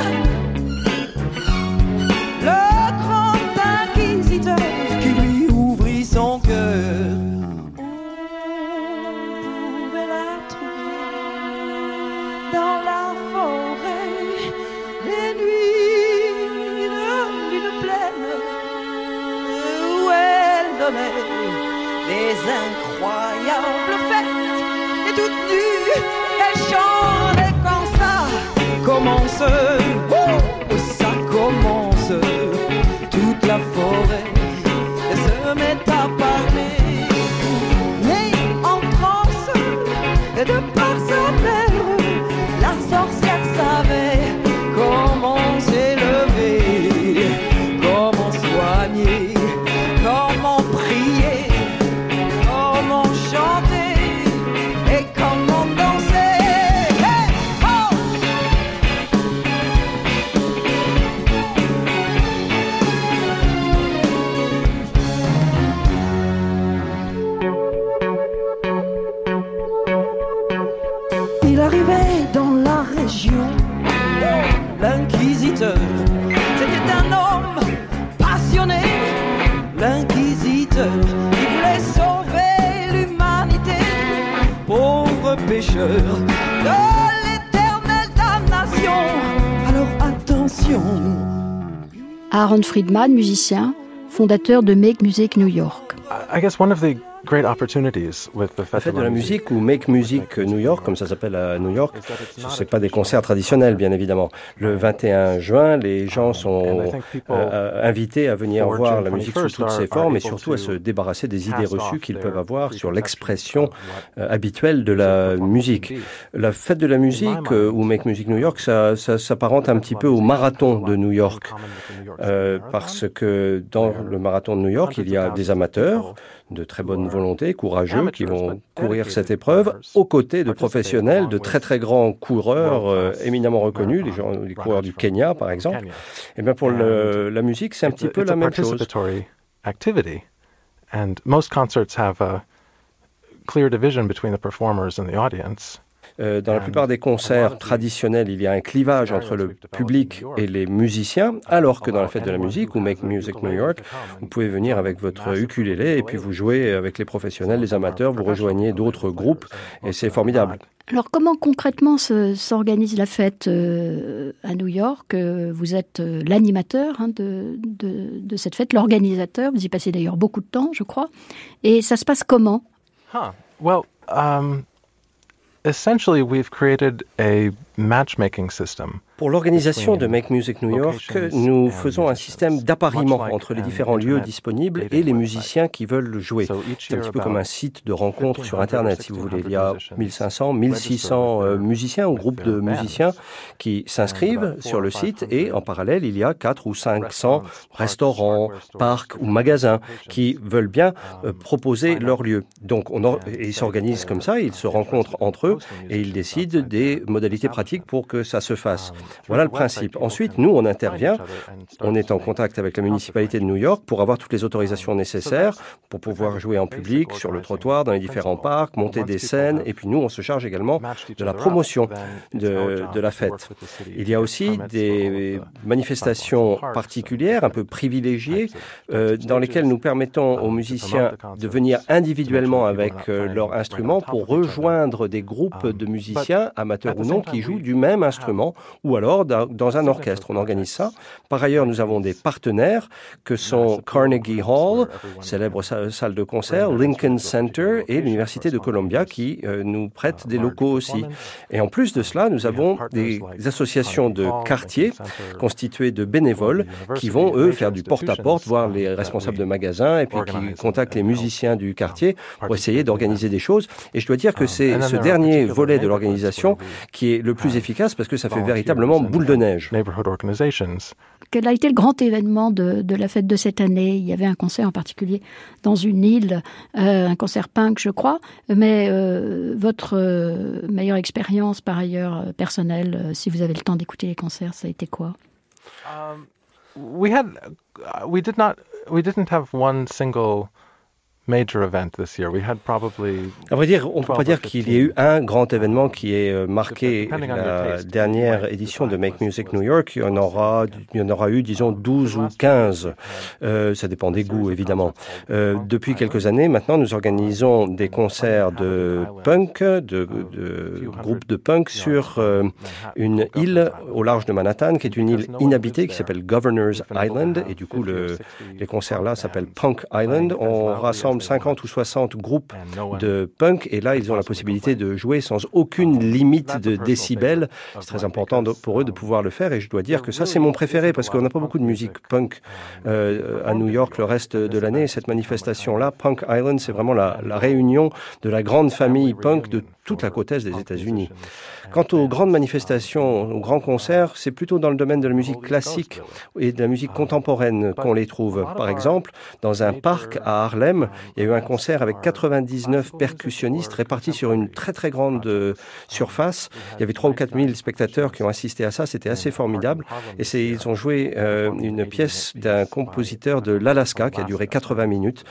les incroyables fêtes et toutes nues, elles chantent et quand ça. Commence, oh, ça commence, toute la forêt Aaron Friedman, musicien, fondateur de Make Music New York. La fête de la musique ou Make Music New York, comme ça s'appelle à New York, ce n'est pas des concerts traditionnels, bien évidemment. Le 21 juin, les gens sont euh, invités à venir voir la musique sous toutes ses formes et surtout à se débarrasser des idées reçues qu'ils peuvent avoir sur l'expression euh, habituelle de la musique. La fête de la musique euh, ou Make Music New York, ça, ça s'apparente un petit peu au marathon de New York, parce que dans le marathon de New York, il y a des amateurs de très bonne volonté, courageux, qui vont courir cette épreuve aux côtés de professionnels, de très très grands coureurs euh, éminemment reconnus, les, gens, les coureurs du Kenya par exemple. Et eh bien pour le, la musique, c'est un petit peu la même chose. And most concerts have a clear division between the performers and the audience. Euh, dans la plupart des concerts traditionnels, il y a un clivage entre le public et les musiciens, alors que dans la fête de la musique ou Make Music New York, vous pouvez venir avec votre ukulélé et puis vous jouez avec les professionnels, les amateurs, vous rejoignez d'autres groupes et c'est formidable. Alors comment concrètement s'organise la fête euh, à New York? Euh, Vous êtes l'animateur hein, de, de, cette fête, l'organisateur, vous y passez d'ailleurs beaucoup de temps, je crois. Et ça se passe comment? Well, um, essentially we've created a Pour l'organisation de Make Music New York, nous faisons un système d'appariement entre les différents lieux disponibles et les musiciens qui veulent jouer. C'est un petit peu comme un site de rencontre sur Internet, si vous voulez. Il y a 1500, 1600 euh, musiciens ou groupes de musiciens qui s'inscrivent sur le site et en parallèle, il y a 4 ou 500 restaurants, parcs ou magasins qui veulent bien euh, proposer leur lieu. Donc, on ils s'organisent comme ça, ils se rencontrent entre eux et ils décident des modalités pratiques pour que ça se fasse. Voilà le principe. Ensuite, nous, on intervient, on est en contact avec la municipalité de New York pour avoir toutes les autorisations nécessaires pour pouvoir jouer en public, sur le trottoir, dans les différents parcs, monter des scènes, et puis nous, on se charge également de la promotion de, de la fête. Il y a aussi des manifestations particulières, un peu privilégiées, euh, dans lesquelles nous permettons aux musiciens de venir individuellement avec euh, leur instrument pour rejoindre des groupes de musiciens, amateurs ou non, qui jouent du même instrument ou alors dans un orchestre. On organise ça. Par ailleurs, nous avons des partenaires que sont Carnegie Hall, célèbre salle de concert, Lincoln Center et l'Université de Columbia qui euh, nous prêtent des locaux aussi. Et en plus de cela, nous avons des associations de quartier constituées de bénévoles qui vont, eux, faire du porte-à-porte, voir les responsables de magasins et puis qui contactent les musiciens du quartier pour essayer d'organiser des choses. Et je dois dire que c'est ce dernier volet de l'organisation qui est le plus efficace parce que ça fait véritablement boule de neige. Quel a été le grand événement de, de, la fête de cette année? Il y avait un concert en particulier dans une île, euh, un concert punk, je crois. Mais euh, votre euh, meilleure expérience, par ailleurs, personnelle, euh, si vous avez le temps d'écouter les concerts, ça a été quoi? Um, We had, we did not, we didn't have one single à vrai dire, on ne peut pas dire qu'il y ait eu un grand événement qui ait euh, marqué la dernière édition de Make Music New York. Il y en aura, il y en aura eu, disons, 12 ou 15. Euh, ça dépend des goûts, évidemment. Euh, depuis quelques années, maintenant, nous organisons des concerts de punk, de, de groupes de punk sur euh, une île au large de Manhattan, qui est une île inhabitée, qui s'appelle Governor's Island. Et du coup, le, les concerts là s'appellent Punk Island. On rassemble 50 ou 60 groupes de punk et là ils ont la possibilité de jouer sans aucune limite de décibels. C'est très important pour eux de pouvoir le faire et je dois dire que ça c'est mon préféré parce qu'on n'a pas beaucoup de musique punk euh, à New York le reste de l'année. Cette manifestation-là, Punk Island, c'est vraiment la, la réunion de la grande famille punk de toute la côte est des États-Unis. Quant aux grandes manifestations, aux grands concerts, c'est plutôt dans le domaine de la musique classique et de la musique contemporaine qu'on les trouve. Par exemple, dans un parc à Harlem, il y a eu un concert avec 99 percussionnistes répartis sur une très très grande euh, surface. Il y avait 3 ou 4 000 spectateurs qui ont assisté à ça. C'était assez formidable. Et ils ont joué euh, une pièce d'un compositeur de l'Alaska qui a duré 80 minutes.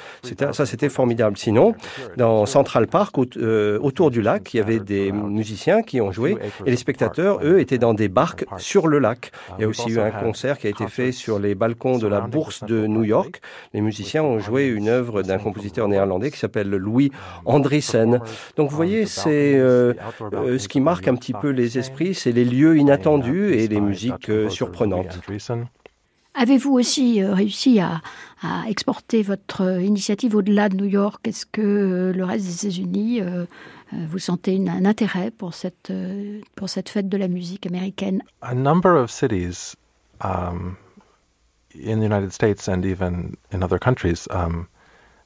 Ça, c'était formidable. Sinon, dans Central Park, euh, autour du lac, il y avait des musiciens qui ont joué et les spectateurs, eux, étaient dans des barques sur le lac. Il y a aussi eu un concert qui a été fait sur les balcons de la bourse de New York. Les musiciens ont joué une œuvre d'un compositeur néerlandais qui s'appelle Louis Andriessen. Donc vous voyez, c'est euh, euh, ce qui marque un petit peu les esprits, c'est les lieux inattendus et les musiques euh, surprenantes. Avez-vous aussi réussi à, à, exporter votre initiative au-delà de New York? Est-ce que le reste des États-Unis euh, vous sentez une, un intérêt pour cette, euh, pour cette fête de la musique américaine. A number of cities um, in the United States and even in other countries um,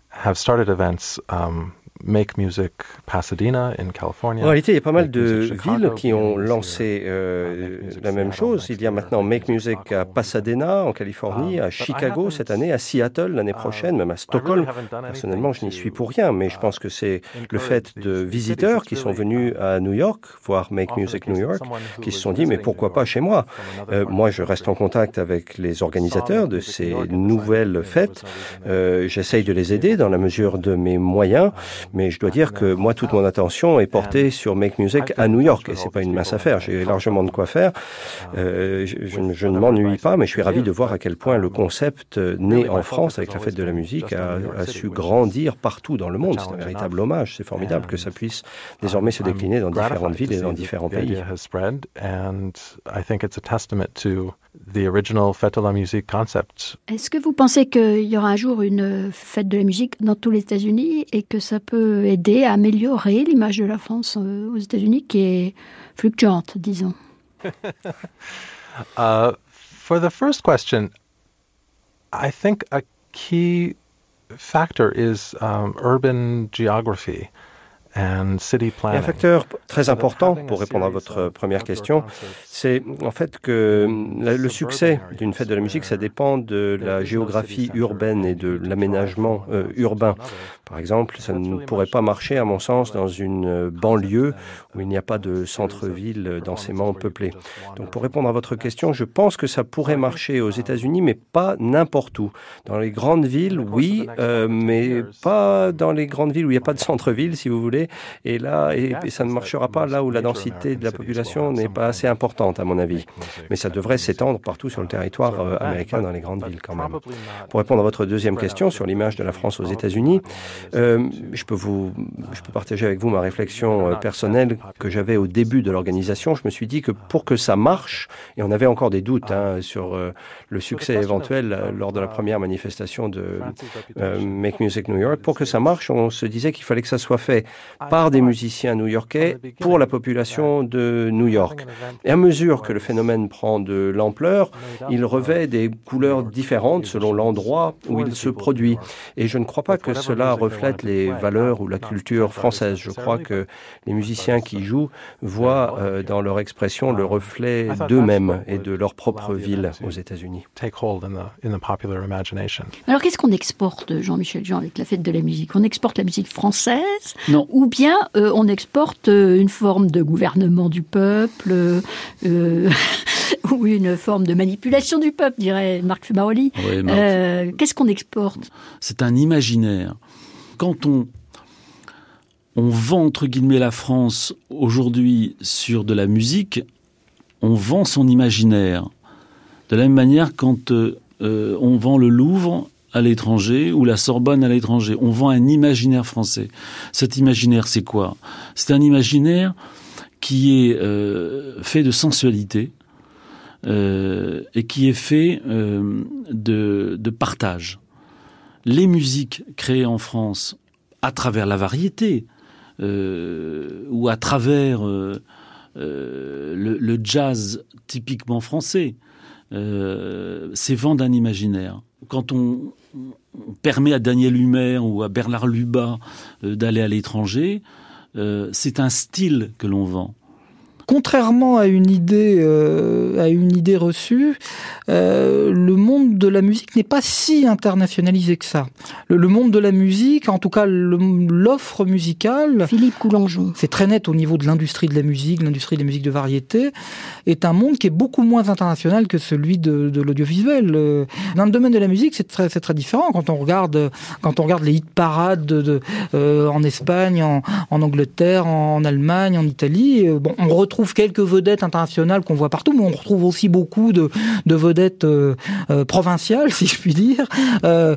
have started events um, Make Music Pasadena in California. En réalité, il y a pas mal de villes qui ont lancé euh, la même chose. Il y a maintenant Make Music à Pasadena en Californie, à Chicago cette année, à Seattle l'année prochaine, même à Stockholm. Personnellement, je n'y suis pour rien, mais je pense que c'est le fait de visiteurs qui sont venus à New York voir Make Music New York, qui se sont dit mais pourquoi pas chez moi? euh, Moi, je reste en contact avec les organisateurs de ces nouvelles fêtes. Euh, J'essaye de les aider dans la mesure de mes moyens. Mais je dois dire que moi, toute mon attention est portée sur Make Music à New York. Et c'est pas une mince affaire. J'ai largement de quoi faire. Euh, je, je, ne m'ennuie pas, mais je suis ravi de voir à quel point le concept né en France avec la fête de la musique a, a su grandir partout dans le monde. C'est un véritable hommage. C'est formidable que ça puisse désormais se décliner dans différentes villes et dans différents pays. The original fête de la musique concept. Est-ce que vous pensez qu'il y aura un jour une fête de la musique dans tous les États-Unis et que ça peut aider à améliorer l'image de la France euh, aux États-Unis qui est fluctuante, disons uh, for the first question, I think a key factor is um, urban geography. Un facteur très important pour répondre à votre première question, c'est en fait que le succès d'une fête de la musique, ça dépend de la géographie urbaine et de l'aménagement euh, urbain. Par exemple, ça ne pourrait pas marcher, à mon sens, dans une banlieue où il n'y a pas de centre-ville densément peuplé. Donc, pour répondre à votre question, je pense que ça pourrait marcher aux États-Unis, mais pas n'importe où. Dans les grandes villes, oui, euh, mais pas dans les grandes villes où il n'y a pas de centre-ville, si vous voulez. Et là, et, ça ne marchera pas là où la densité de la population n'est pas assez importante, à mon avis. Mais ça devrait s'étendre partout sur le territoire euh, américain, dans les grandes villes quand même. Pour répondre à votre deuxième question sur l'image de la France aux États-Unis, euh, je peux vous, je peux partager avec vous ma réflexion euh, personnelle que j'avais au début de l'organisation. Je me suis dit que pour que ça marche, et on avait encore des doutes hein, sur le succès éventuel lors de la première manifestation de Make Music New York, pour que ça marche, on se disait qu'il fallait que ça soit fait par des musiciens new-yorkais pour la population de New York. Et à mesure que le phénomène prend de l'ampleur, il revêt des couleurs différentes selon l'endroit où il se produit. Et je ne crois pas que cela reflète les valeurs ou la culture française. Je crois que les musiciens qui jouent voient euh, dans leur expression le reflet d'eux-mêmes et de leur propre ville aux États-Unis. Alors qu'est-ce qu'on exporte, Jean-Michel Jean, avec la fête de la musique? On exporte la musique française Non. ou bien euh, on exporte euh, une forme de gouvernement du peuple, euh, ou une forme de manipulation du peuple, dirait Marc Fumaroli. Qu'est-ce qu'on exporte? C'est un imaginaire. Quand on, vend, entre guillemets, la France aujourd'hui sur de la musique, on vend son imaginaire. De la même manière, quand on vend le Louvre, à l'étranger ou la Sorbonne à l'étranger. On vend un imaginaire français. Cet imaginaire, c'est quoi? C'est un imaginaire qui est euh, fait de sensualité euh, et qui est fait euh, de, partage. Les musiques créées en France à travers la variété ou à travers le, le, jazz typiquement français, c'est vendre un imaginaire. Quand on, permet à Daniel Humer ou à Bernard Lubat euh, d'aller à l'étranger, euh, c'est un style que l'on vend contrairement à une idée, euh, à une idée reçue, euh, le monde de la musique n'est pas si internationalisé que ça. Le, monde de la musique, en tout cas l'offre musicale, Philippe Coulangeau, c'est très net au niveau de l'industrie de la musique, l'industrie des musiques de variété, est un monde qui est beaucoup moins international que celui de, de l'audiovisuel. Euh, dans le domaine de la musique, c'est très, très différent quand on regarde, quand on regarde les hit parades de, euh, en Espagne, en, en Angleterre, en, en, Allemagne, en Italie. Bon, on retrouve quelques vedettes internationales qu'on voit partout, mais on retrouve aussi beaucoup de, vedettes euh, euh, provinciales, si je puis dire, euh,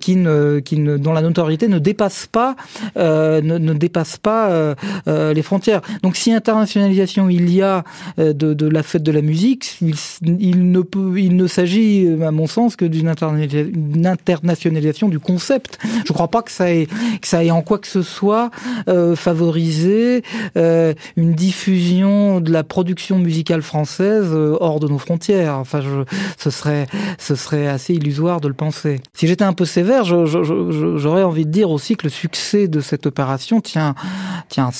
qui ne, qui ne, dont la notoriété ne dépasse pas, ne, dépasse pas les frontières. Donc, si internationalisation il y a de, la fête de la musique, il, ne peut, il ne s'agit, à mon sens, que d'une internationalisation du concept. Je ne crois pas que ça ait, que ça ait en quoi que ce soit favorisé une diffusion de la production musicale française euh, hors de nos frontières. Enfin, je, ce serait, ce serait assez illusoire de le penser. Si j'étais un peu sévère, j'aurais envie de dire aussi que le succès de cette opération tient, tient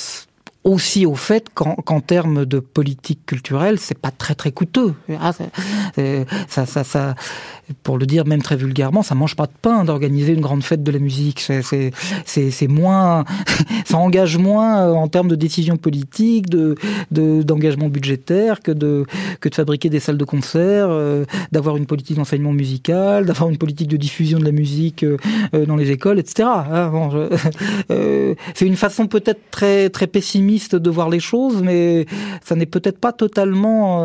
aussi au fait qu'en termes de politique culturelle, c'est pas très très coûteux. Ah, ça, ça, ça, pour le dire même très vulgairement, ça mange pas de pain d'organiser une grande fête de la musique. C'est moins, ça engage moins euh, en termes de décision politique, de d'engagement budgétaire que de que de fabriquer des salles de concert, euh, d'avoir une politique d'enseignement musical, d'avoir une politique de diffusion de la musique euh, dans les écoles, etc. Ah, c'est une façon peut-être très très pessimiste de voir les choses, mais ça n'est peut-être pas totalement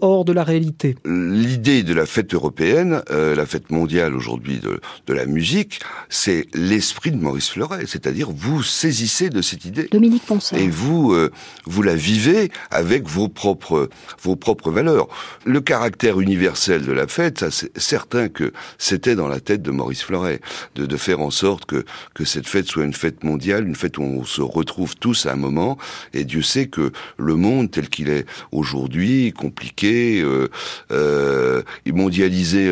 hors de la réalité. L'idée de la fête européenne euh, la fête mondiale aujourd'hui de, de la musique, c'est l'esprit de Maurice Fleuret, c'est-à-dire vous saisissez de cette idée. Dominique Et vous, euh, vous la vivez avec vos propres, vos propres valeurs. Le caractère universel de la fête, ça c'est certain que c'était dans la tête de Maurice Fleuret, de, de faire en sorte que, que cette fête soit une fête mondiale, une fête où on se retrouve tous à un moment Et Dieu sait que le monde tel qu'il est aujourd'hui, compliqué, euh, euh, mondialisé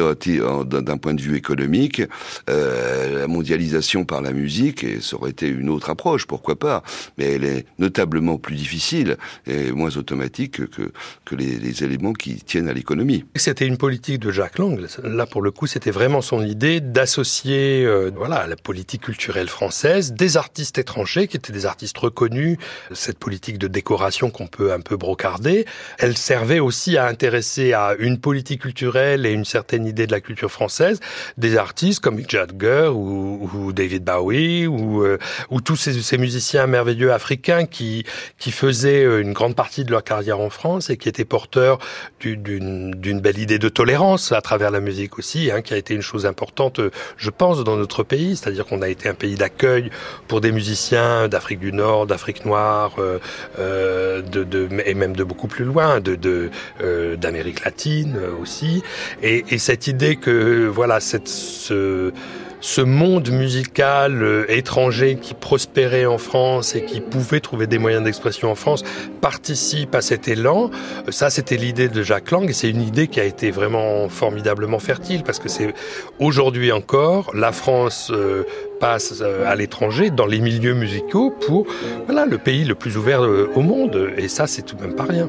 d'un point de vue économique, euh, la mondialisation par la musique, et ça aurait été une autre approche, pourquoi pas, mais elle est notablement plus difficile et moins automatique que, que les, les éléments qui tiennent à l'économie. C'était une politique de Jacques Lang. Là, pour le coup, c'était vraiment son idée d'associer, euh, voilà, à la politique culturelle française des artistes étrangers qui étaient des artistes reconnus. Cette politique de décoration qu'on peut un peu brocarder, elle servait aussi à intéresser à une politique culturelle et une certaine idée de la culture française des artistes comme Mick Jagger ou, David Bowie ou, euh, ou tous ces, musiciens merveilleux africains qui, faisaient euh, une grande partie de leur carrière en France et qui étaient porteurs d'une belle idée de tolérance à travers la musique aussi, hein, qui a été une chose importante, je pense, dans notre pays. C'est-à-dire qu'on a été un pays d'accueil pour des musiciens d'Afrique du Nord, d'Afrique noire, euh, euh de, et même de beaucoup plus loin, de d'Amérique de, latine aussi. Et, et, cette idée que voilà, cette ce, ce monde musical euh, étranger qui prospérait en France et qui pouvait trouver des moyens d'expression en France participe à cet élan. Euh, ça, c'était l'idée de Jacques Lang et c'est une idée qui a été vraiment formidablement fertile parce que c'est aujourd'hui encore la France euh, passe à l'étranger dans les milieux musicaux pour voilà le pays le plus ouvert au monde et ça c'est tout de même pas rien.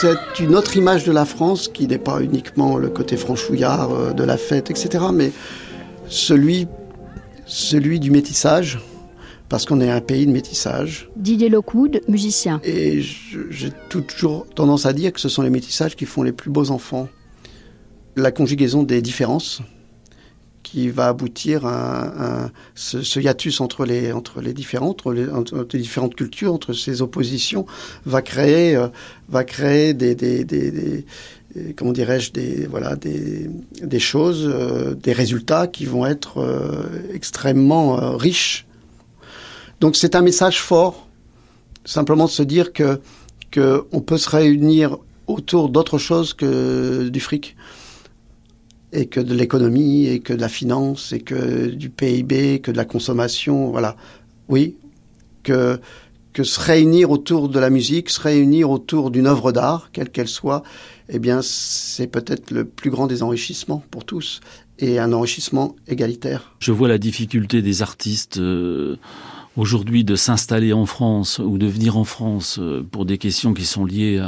C'est une autre image de la France qui n'est pas uniquement le côté franchouillard euh, de la fête, etc., mais celui, celui du métissage, parce qu'on est un pays de métissage. Didier Lockwood, musicien. Et j'ai toujours tendance à dire que ce sont les métissages qui font les plus beaux enfants. La conjugaison des différences, qui va aboutir à, ce, hiatus entre les, entre les différentes, entre les, différentes cultures, entre ces oppositions, va créer, euh, va créer des, des, des, comment dirais-je, des, voilà, des, des choses, euh, des résultats qui vont être euh, extrêmement riches. Donc c'est un message fort, simplement de se dire que, que peut se réunir autour d'autre chose que du fric et que de l'économie, et que de la finance, et que du PIB, que de la consommation, voilà. Oui, que, se réunir autour de la musique, se réunir autour d'une œuvre d'art, quelle qu'elle soit, eh bien, c'est peut-être le plus grand des enrichissements pour tous, et un enrichissement égalitaire. Je vois la difficulté des artistes. Euh, aujourd'hui de s'installer en France ou de venir en France euh, pour des questions qui sont liées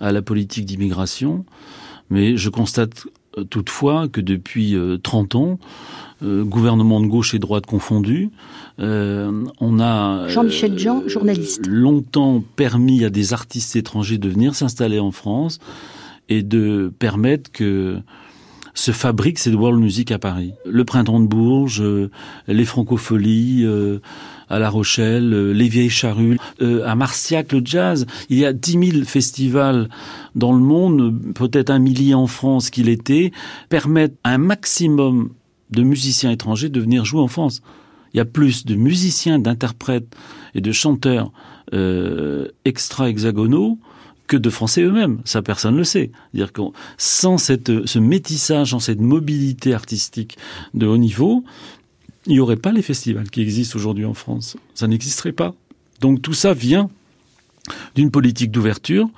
à la politique d'immigration, mais je constate toutefois que depuis 30 euh, ans, euh, gouvernement de gauche et droite confondus, euh, on a Jean-Michel Jean, journaliste, longtemps permis à des artistes étrangers de venir s'installer en France et de permettre que se fabrique cette world music à Paris. Le printemps de Bourges, les francopholies, à La Rochelle, euh, les Vieilles Charrues, euh, à Marciac, le jazz. Il y a dix mille festivals dans le monde, peut-être un millier en France qu'il était, permettent un maximum de musiciens étrangers de venir jouer en France. Il y a plus de musiciens, d'interprètes et de chanteurs euh, extra-hexagonaux que de Français eux-mêmes. Ça, personne ne le sait. dire sans ce métissage, sans cette mobilité artistique de haut niveau, il n'y aurait pas les festivals qui existent aujourd'hui en France. Ça n'existerait pas. Donc tout ça vient d'une politique d'ouverture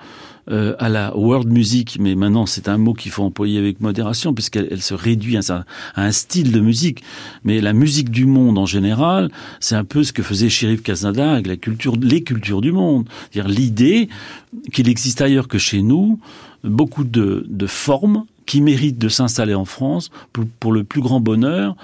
euh, à la world music, mais maintenant c'est un mot qu'il faut employer avec modération puisqu'elle se réduit à, un style de musique. Mais la musique du monde en général, c'est un peu ce que faisait Sheriff Casnada avec la culture, les cultures du monde. C'est-à-dire l'idée qu'il existe ailleurs que chez nous beaucoup de, de formes qui méritent de s'installer en France pour le plus grand bonheur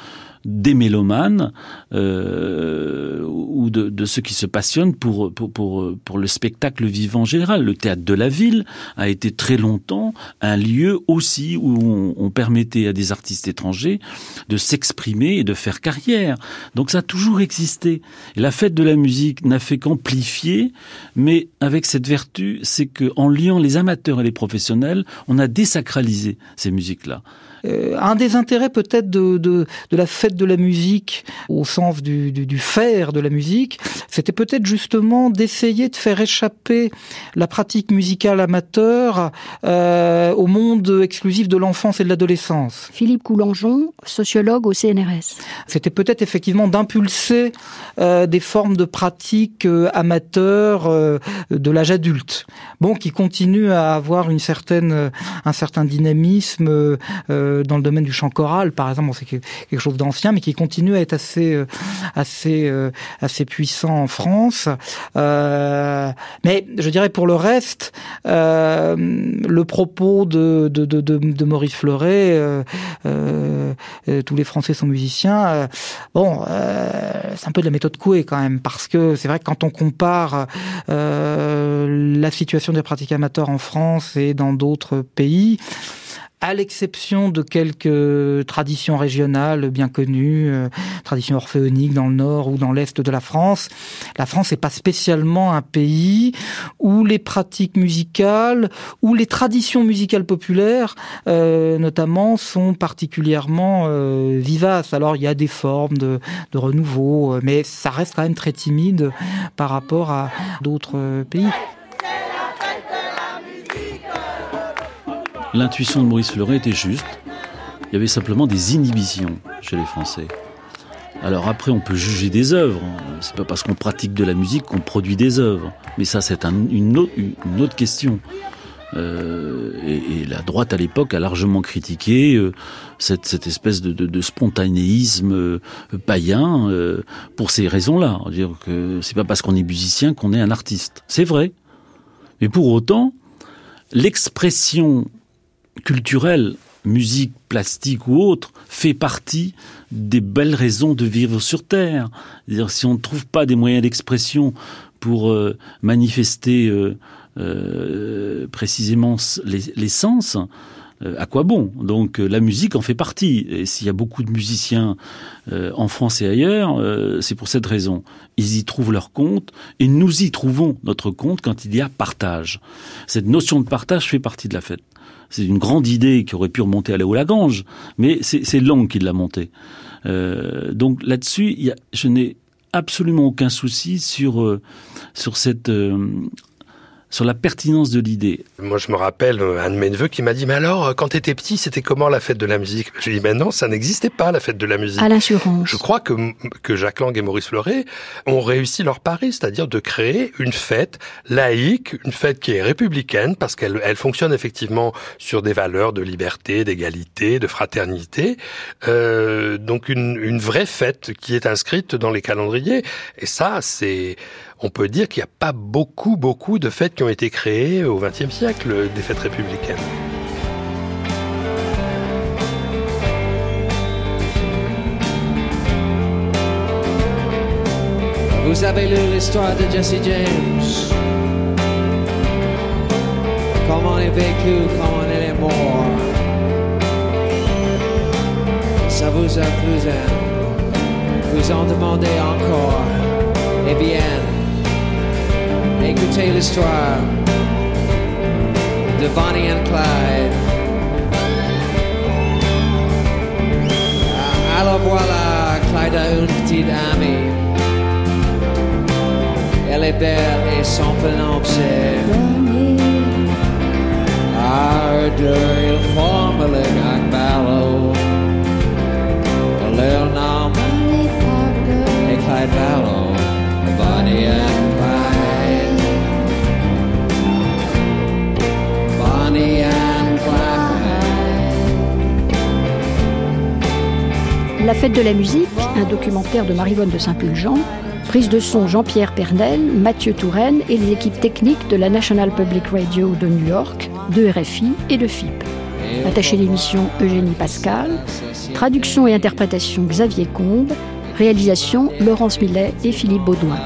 des mélomanes euh, ou de, ceux qui se passionnent pour, le spectacle vivant en général. Le théâtre de la ville a été très longtemps un lieu aussi où on, on permettait à des artistes étrangers de s'exprimer et de faire carrière. Donc ça a toujours existé. Et la fête de la musique n'a fait qu'amplifier, mais avec cette vertu, c'est que en liant les amateurs et les professionnels, on a désacralisé ces musiques-là. Euh, un des intérêts peut-être de, de, de, la fête de la musique, au sens du, du, du faire de la musique, c'était peut-être justement d'essayer de faire échapper la pratique musicale amateur euh, au monde exclusif de l'enfance et de l'adolescence. Philippe Coulangeon, sociologue au CNRS. C'était peut-être effectivement d'impulser euh, des formes de pratiques euh, amateurs euh, de l'âge adulte, bon, qui continuent à avoir une certaine, un certain dynamisme. Euh, euh, dans le domaine du chant choral, par exemple, c'est quelque chose d'ancien, mais qui continue à être assez, euh, assez, euh, assez puissant en France. mais je dirais pour le reste, le propos de, de, de, de Maurice Fleuret, tous les Français sont musiciens. bon, c'est un peu de la méthode Coué quand même, parce que c'est vrai que quand on compare la situation des pratiques amateurs en France et dans d'autres pays, à l'exception de quelques traditions régionales bien connues, euh, traditions orphéoniques dans le nord ou dans l'est de la France, la France n'est pas spécialement un pays où les pratiques musicales, ou les traditions musicales populaires, euh, notamment, sont particulièrement euh, vivaces. Alors il y a des formes de, de renouveau, mais ça reste quand même très timide par rapport à d'autres pays. L'intuition de Maurice Fleuret était juste. Il y avait simplement des inhibitions chez les Français. Alors après, on peut juger des œuvres. C'est pas parce qu'on pratique de la musique qu'on produit des œuvres. Mais ça, c'est un, une, autre, question. Euh, et, la droite à l'époque a largement critiqué euh, cette, espèce de, spontanéisme euh, païen pour ces raisons-là. Dire que c'est pas parce qu'on est musicien qu'on est un artiste. C'est vrai. Mais pour autant, l'expression culturelle, musique, plastique ou autre, fait partie des belles raisons de vivre sur Terre. -dire, si on ne trouve pas des moyens d'expression pour euh, manifester euh, euh, précisément les, les sens, euh, à quoi bon? Donc la musique en fait partie. Et s'il y a beaucoup de musiciens euh, en France et ailleurs, euh, c'est pour cette raison. Ils y trouvent leur compte et nous y trouvons notre compte quand il y a partage. Cette notion de partage fait partie de la fête. C'est une grande idée qui aurait pu remonter à Léo Lagrange, mais c'est Lang qui l'a montée. Euh, donc là-dessus, je n'ai absolument aucun souci sur, euh, sur cette euh, sur la pertinence de l'idée. Moi, je me rappelle euh, un de mes neveux qui m'a dit, mais alors, euh, quand tu étais petit, c'était comment la fête de la musique? Je lui ai dit, mais non, ça n'existait pas, la fête de la musique. À l'assurance. Je crois que, que Jacques Lang et Maurice Fleuret ont réussi leur pari, c'est-à-dire de créer une fête laïque, une fête qui est républicaine, parce qu'elle elle fonctionne effectivement sur des valeurs de liberté, d'égalité, de fraternité. Euh, donc une, une vraie fête qui est inscrite dans les calendriers. Et ça, c'est on peut dire qu'il n'y a pas beaucoup, beaucoup de fêtes qui ont été créées au XXe siècle, des fêtes républicaines. Vous avez lu l'histoire de Jesse James. Comment il est vécu, comment il est mort Ça vous a plu, vous en demandez encore. Eh bien, Écoutez l'histoire de Bonnie and Clyde. Uh, Alors voilà, Clyde a une petite amie. Elle est belle et son prénom c'est Ardeur, il forme le gag ballot. Leur nom est Clyde La fête de la musique, un documentaire de Marivonne de Saint-Pulgent, prise de son Jean-Pierre Pernel, Mathieu Touraine et les équipes techniques de la National Public Radio de New York, de RFI et de FIP. Attaché l'émission Eugénie Pascal. Traduction et interprétation Xavier Combe. Réalisation Laurence Millet et Philippe Baudouin.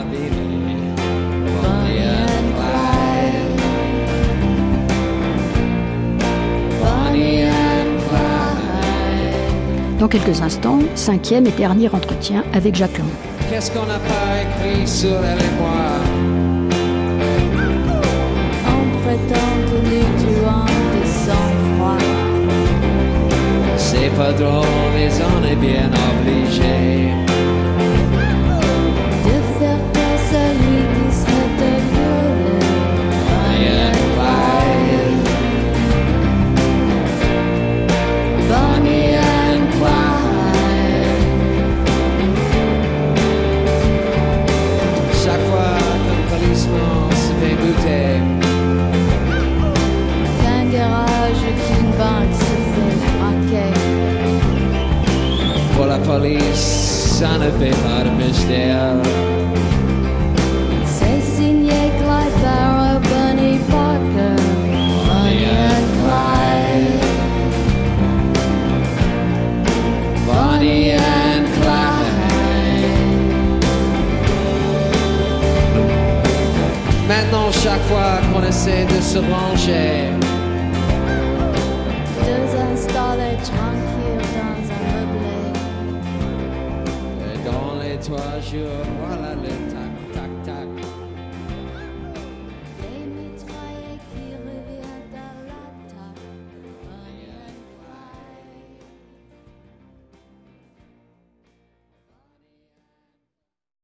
Dans quelques instants, cinquième et dernier entretien avec Jacques Lang. Qu'est-ce qu'on n'a pas écrit sur elle et moi On prétend que tu en de sang-froid. C'est pas drôle, mais on est bien obligé. Pour la police, ça ne fait pas de mystère. C'est signé Clyde Barrow, Bunny Parker. Bonnie and Clyde. Bonnie and Clyde. Maintenant, chaque fois qu'on essaie de se ranger,